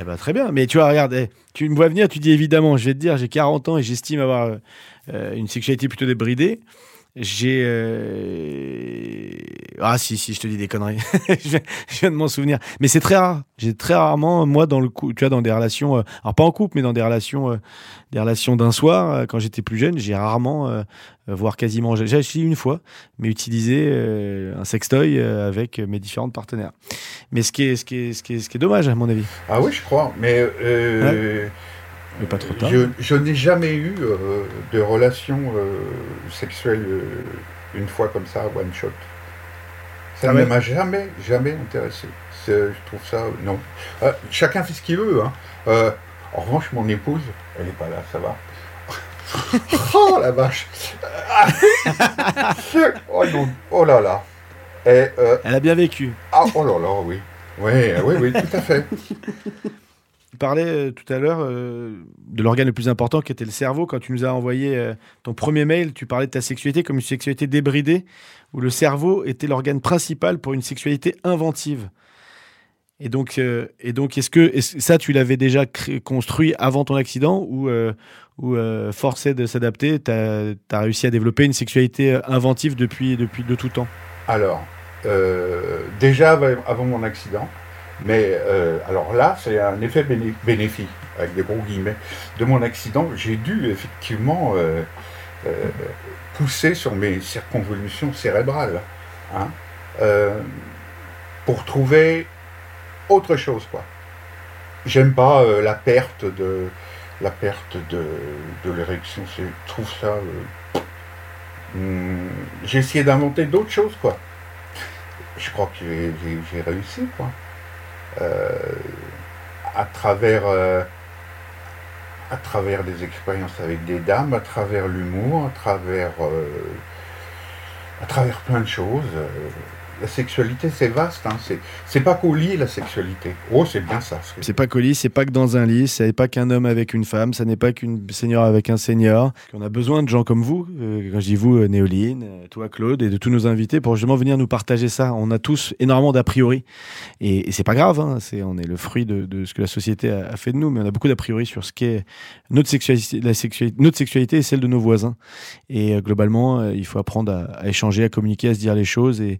Eh ben, très bien, mais tu vois, regarde, eh, tu me vois venir, tu dis évidemment, je vais te dire, j'ai 40 ans et j'estime avoir une sexualité plutôt débridée. J'ai. euh, Ah, si, si, je te dis des conneries. je, viens, de m'en souvenir. Mais c'est très rare. J'ai très rarement, moi, dans le coup, tu vois, dans des relations. euh, Alors, pas en couple, mais dans des relations, euh, des relations d'un soir, quand j'étais plus jeune, j'ai rarement, voire quasiment, j'ai essayé une fois, mais utilisé un sextoy avec mes différentes partenaires. Mais ce qui est, ce qui est, ce qui est, ce qui est dommage, à mon avis. Ah oui, je crois, mais Mais pas trop tard. je, je n'ai jamais eu euh, de relation euh, sexuelle euh, une fois comme ça, one shot. Ça Ah ne ouais m'a jamais, jamais intéressé. Je trouve ça, non. Chacun fait ce qu'il veut. Hein. En revanche, mon épouse, elle n'est pas là, ça va. oh la vache Oh non, oh là là Et, Elle a bien vécu. ah, oh là là, oui. Oui, oui, oui, tout à fait. Tu parlais euh, tout à l'heure euh, de l'organe le plus important qui était le cerveau. Quand tu nous as envoyé euh, ton premier mail, tu parlais de ta sexualité comme une sexualité débridée, où le cerveau était l'organe principal pour une sexualité inventive. Et donc, donc est-ce que ça, tu l'avais déjà construit avant ton accident ou, forcé de s'adapter, tu as, réussi à développer une sexualité inventive depuis, depuis de tout temps? Alors, déjà avant mon accident, mais euh, alors là, c'est un effet béné- bénéfique, avec des gros guillemets, de mon accident. J'ai dû effectivement euh, euh, pousser sur mes circonvolutions cérébrales hein, pour trouver autre chose, quoi. J'aime pas la perte de la perte de, l'érection. Je trouve ça. hum, j'ai essayé d'inventer d'autres choses, quoi je crois que j'ai réussi, quoi. Euh, à travers, euh, à travers des expériences avec des dames, à travers l'humour, à travers euh, à travers plein de choses. La sexualité, c'est vaste. Hein, c'est, pas qu'au lit, la sexualité. Oh, c'est bien ça. c'est- pas qu'au lit, c'est pas que dans un lit, c'est pas qu'un homme avec une femme, ça n'est pas qu'une seigneur avec un seigneur. On a besoin de gens comme vous, euh, quand je dis vous, euh, Néoline, euh, toi Claude, et de tous nos invités pour justement venir nous partager ça. On a tous énormément d'a priori. Et, et c'est pas grave, hein, on est le fruit de, ce que la société a, fait de nous, mais on a beaucoup d'a priori sur ce qu'est notre sexualité, notre sexualité et celle de nos voisins. Et euh, globalement, euh, il faut apprendre à, échanger, à communiquer, à se dire les choses et,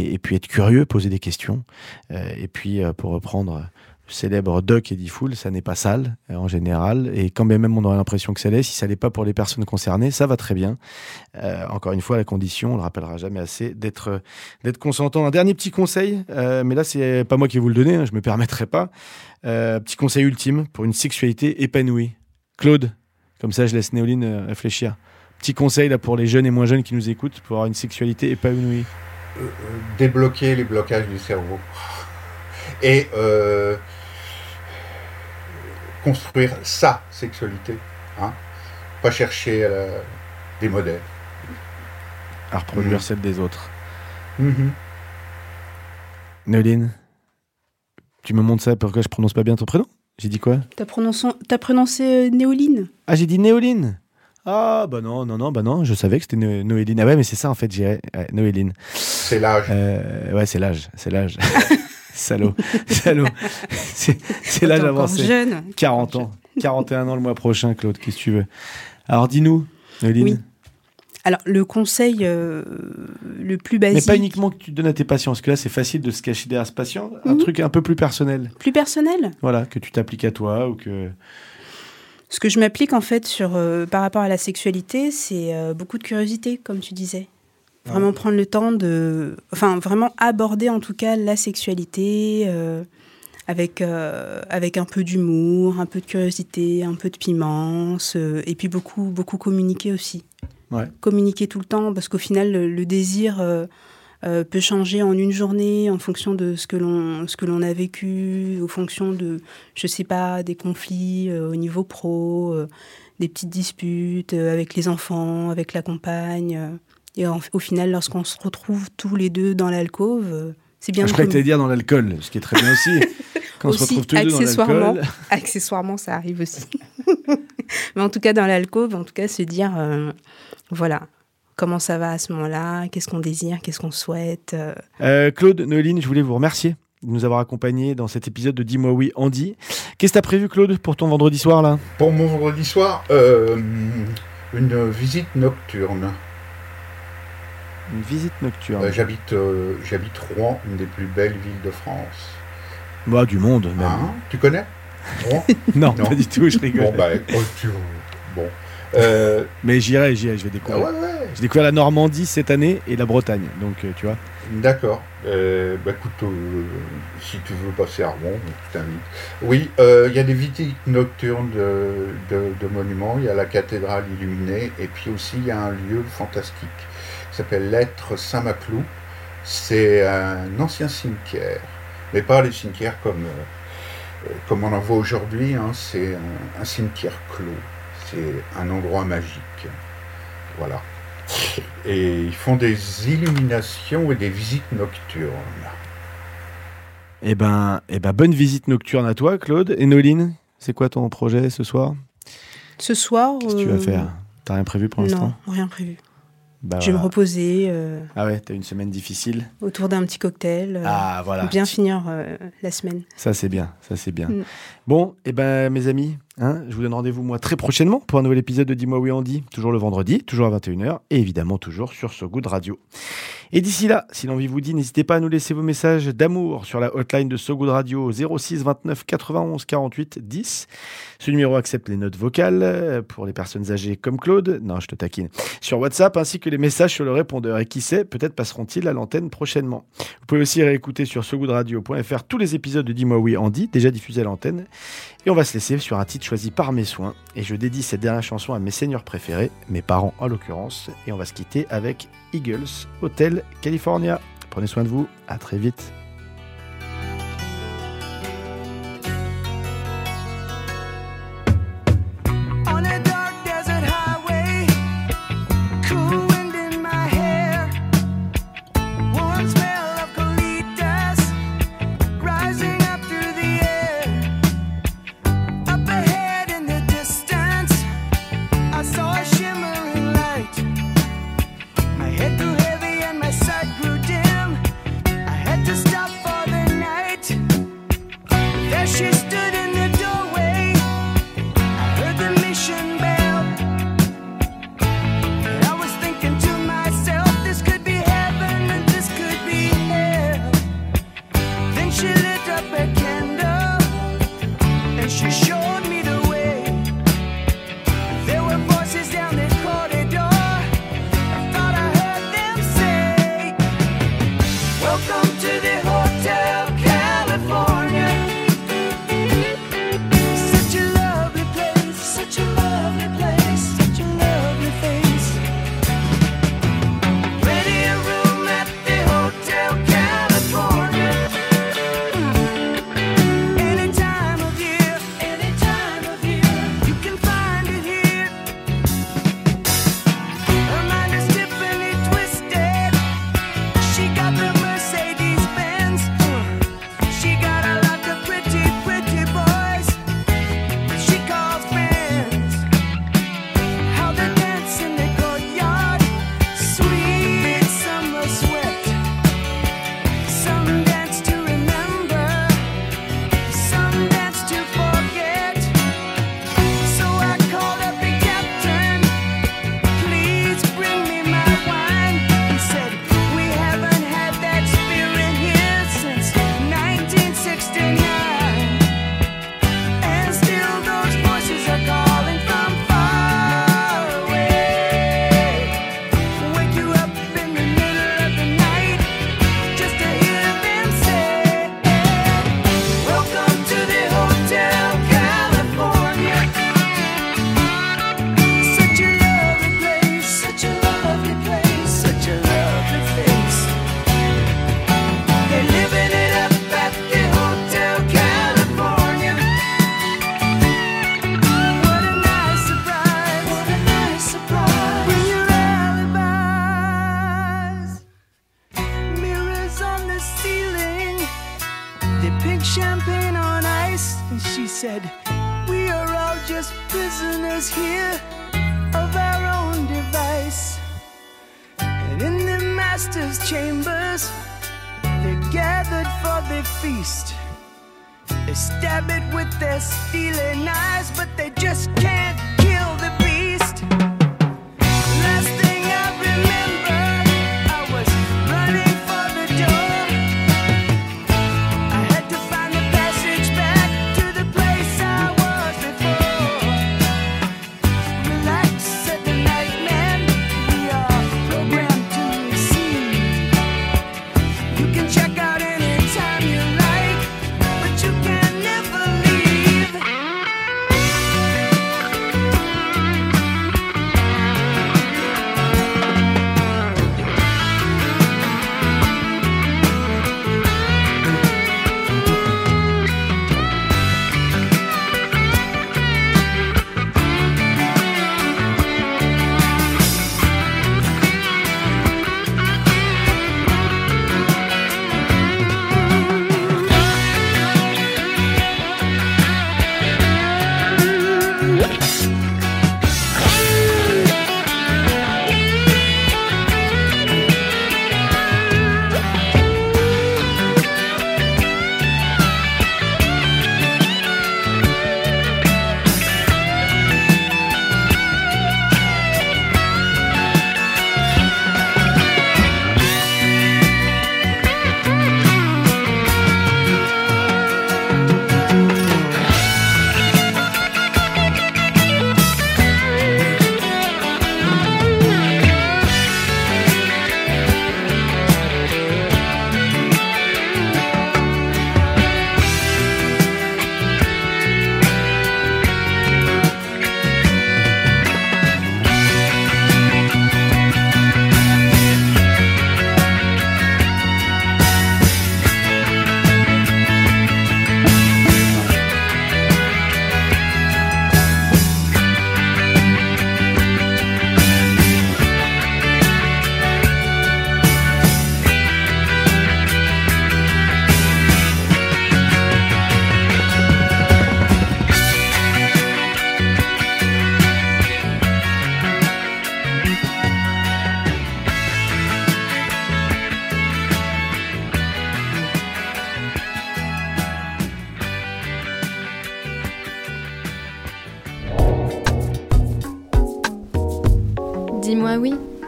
et puis être curieux, poser des questions. Euh, et puis, euh, pour reprendre le célèbre Doc Eddie Fool, ça n'est pas sale euh, en général. Et quand même on aurait l'impression que ça l'est, si ça l'est pas pour les personnes concernées, ça va très bien. Euh, encore une fois, la condition, on le rappellera jamais assez, d'être d'être consentant. Un dernier petit conseil, euh, mais là c'est pas moi qui vais vous le donner, hein, je me permettrai pas. Euh, petit conseil ultime pour une sexualité épanouie. Claude, comme ça je laisse Néoline euh, réfléchir. Petit conseil là pour les jeunes et moins jeunes qui nous écoutent pour avoir une sexualité épanouie. Euh, débloquer les blocages du cerveau. Et euh, construire sa sexualité. Hein pas chercher euh, des modèles. À reproduire Mhm. celle des autres. Mhm. Néoline, tu me montres ça pourquoi je prononce pas bien ton prénom? J'ai dit quoi? T'as prononcé, t'as prononcé euh, Néoline? Ah, j'ai dit Néoline Ah, bah non, non, non, bah non, je savais que c'était Noéline. Ah ouais, mais c'est ça en fait, j'ai ouais, Noéline. C'est l'âge. Euh, ouais, c'est l'âge, c'est l'âge. Salaud, salaud. C'est l'âge avancé. jeune. 40 ans. 41 ans le mois prochain, Claude, qu'est-ce que tu veux? Alors dis-nous, Noéline. Oui. Alors, le conseil euh, le plus Mais basique, pas uniquement que tu donnes à tes patients, parce que là c'est facile de se cacher derrière ce patient. Un Mhm. truc un peu plus personnel, plus personnel, voilà, que tu t'appliques à toi ou que. Ce que je m'applique en fait sur, euh, par rapport à la sexualité, c'est euh, beaucoup de curiosité, comme tu disais. Vraiment prendre le temps de. Enfin, vraiment aborder en tout cas la sexualité euh, avec, avec un peu d'humour, un peu de curiosité, un peu de piment, et puis beaucoup, beaucoup communiquer aussi. Ouais. Communiquer tout le temps, parce qu'au final, le, le désir euh, peut changer en une journée en fonction de ce que l'on ce que l'on a vécu, en fonction de, je sais pas, des conflits euh, au niveau pro, euh, des petites disputes avec les enfants, avec la compagne. et en- au final, lorsqu'on se retrouve tous les deux dans l'alcôve, c'est bien je de croyais que tu dire dans l'alcool, ce qui est très bien aussi. Quand on se Aussi, retrouve tous les deux dans accessoirement. l'alcool. Accessoirement, ça arrive aussi. Mais en tout cas, dans l'alcôve, en tout cas, se dire, voilà, comment ça va à ce moment-là, qu'est-ce qu'on désire, qu'est-ce qu'on souhaite? euh. Euh, Claude, Noéline, je voulais vous remercier de nous avoir accompagnés dans cet épisode de Dis-moi oui, Andy. Qu'est-ce que tu as prévu, Claude, pour ton vendredi soir là? Pour mon vendredi soir, euh, une visite nocturne. Une visite nocturne. Euh, j'habite, euh, j'habite Rouen, une des plus belles villes de France. Bah, du monde, même. Hein? Tu connais Rouen? Non, Non. pas du tout, je rigole. Bon, bah, oh, tu- bon. Euh, Mais j'irai, j'irai, je vais ah découvrir. ouais, ouais. J'ai découvert la Normandie cette année et la Bretagne. Donc, euh, tu vois. D'accord. Euh, bah écoute, euh, si tu veux passer à Rouen, je t'invite. Oui, il y a des visites nocturnes de, de- de monuments. Il y a la cathédrale illuminée et puis aussi il y a un lieu fantastique qui s'appelle l'être Saint-Maclou. C'est un ancien cimetière, mais pas les cimetières comme, comme on en voit aujourd'hui. hein. C'est un, un cimetière clos. C'est un endroit magique. Voilà. Et ils font des illuminations et des visites nocturnes. Eh ben, eh ben, bonne visite nocturne à toi, Claude. Et Noéline, c'est quoi ton projet ce soir? Ce soir. Qu'est-ce que tu vas euh, faire? T'as rien prévu pour l'instant? Non, rien prévu. Bah, Je vais me reposer euh, Ah ouais, t'as une semaine difficile. autour d'un petit cocktail. euh, Ah voilà. Bien finir euh, la semaine. Ça c'est bien, ça c'est bien. Mm. Bon, et ben mes amis, hein, je vous donne rendez-vous moi très prochainement pour un nouvel épisode de Dis-moi oui Andy, toujours le vendredi, toujours à 21h et évidemment toujours sur So Good Radio. Et d'ici là, si l'envie vous dit, n'hésitez pas à nous laisser vos messages d'amour sur la hotline de So Good Radio 06 29 91 48 10. Ce numéro accepte les notes vocales euh, pour les personnes âgées comme Claude. Non, je te taquine. Sur WhatsApp ainsi que les messages sur le répondeur. Et qui sait, peut-être passeront-ils à l'antenne prochainement. Vous pouvez aussi réécouter sur sogoodradio.fr tous les épisodes de Dis-moi oui Andy, déjà diffusés à l'antenne. Et on va se laisser sur un titre choisi par mes soins. Et je dédie cette dernière chanson à mes seigneurs préférés, mes parents en l'occurrence. Et on va se quitter avec Eagles, Hotel California. Prenez soin de vous, à très vite.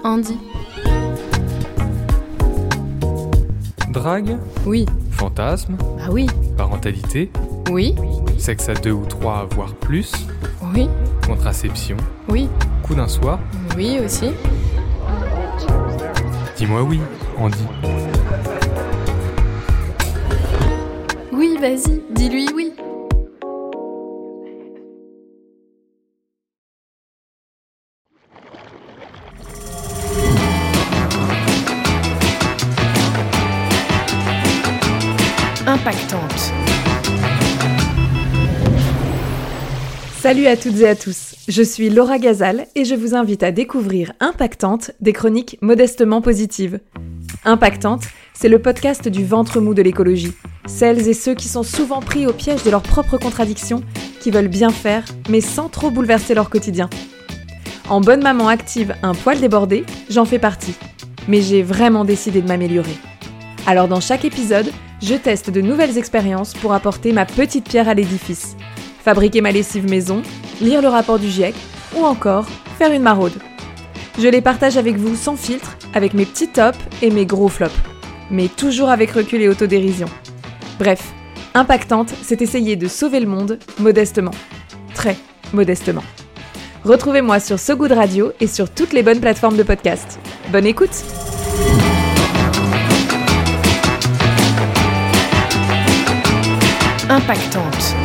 Andy. Drague, Oui. fantasme, Ah oui. parentalité, Oui. sexe à deux ou trois, voire plus, Oui. contraception, Oui. coup d'un soir. Oui aussi. Dis-moi oui, Andy. Oui, vas-y, dis-lui oui. Salut à toutes et à tous, je suis Laura Gazal et je vous invite à découvrir Impactante, des chroniques modestement positives. Impactante, c'est le podcast du ventre mou de l'écologie. Celles et ceux qui sont souvent pris au piège de leurs propres contradictions, qui veulent bien faire, mais sans trop bouleverser leur quotidien. En bonne maman active, un poil débordé, j'en fais partie. Mais j'ai vraiment décidé de m'améliorer. Alors dans chaque épisode, je teste de nouvelles expériences pour apporter ma petite pierre à l'édifice. Fabriquer ma lessive maison, lire le rapport du GIEC ou encore faire une maraude. Je les partage avec vous sans filtre, avec mes petits tops et mes gros flops. Mais toujours avec recul et autodérision. Bref, impactante, c'est essayer de sauver le monde modestement. Très modestement. Retrouvez-moi sur So Good Radio et sur toutes les bonnes plateformes de podcast. Bonne écoute! Impactante.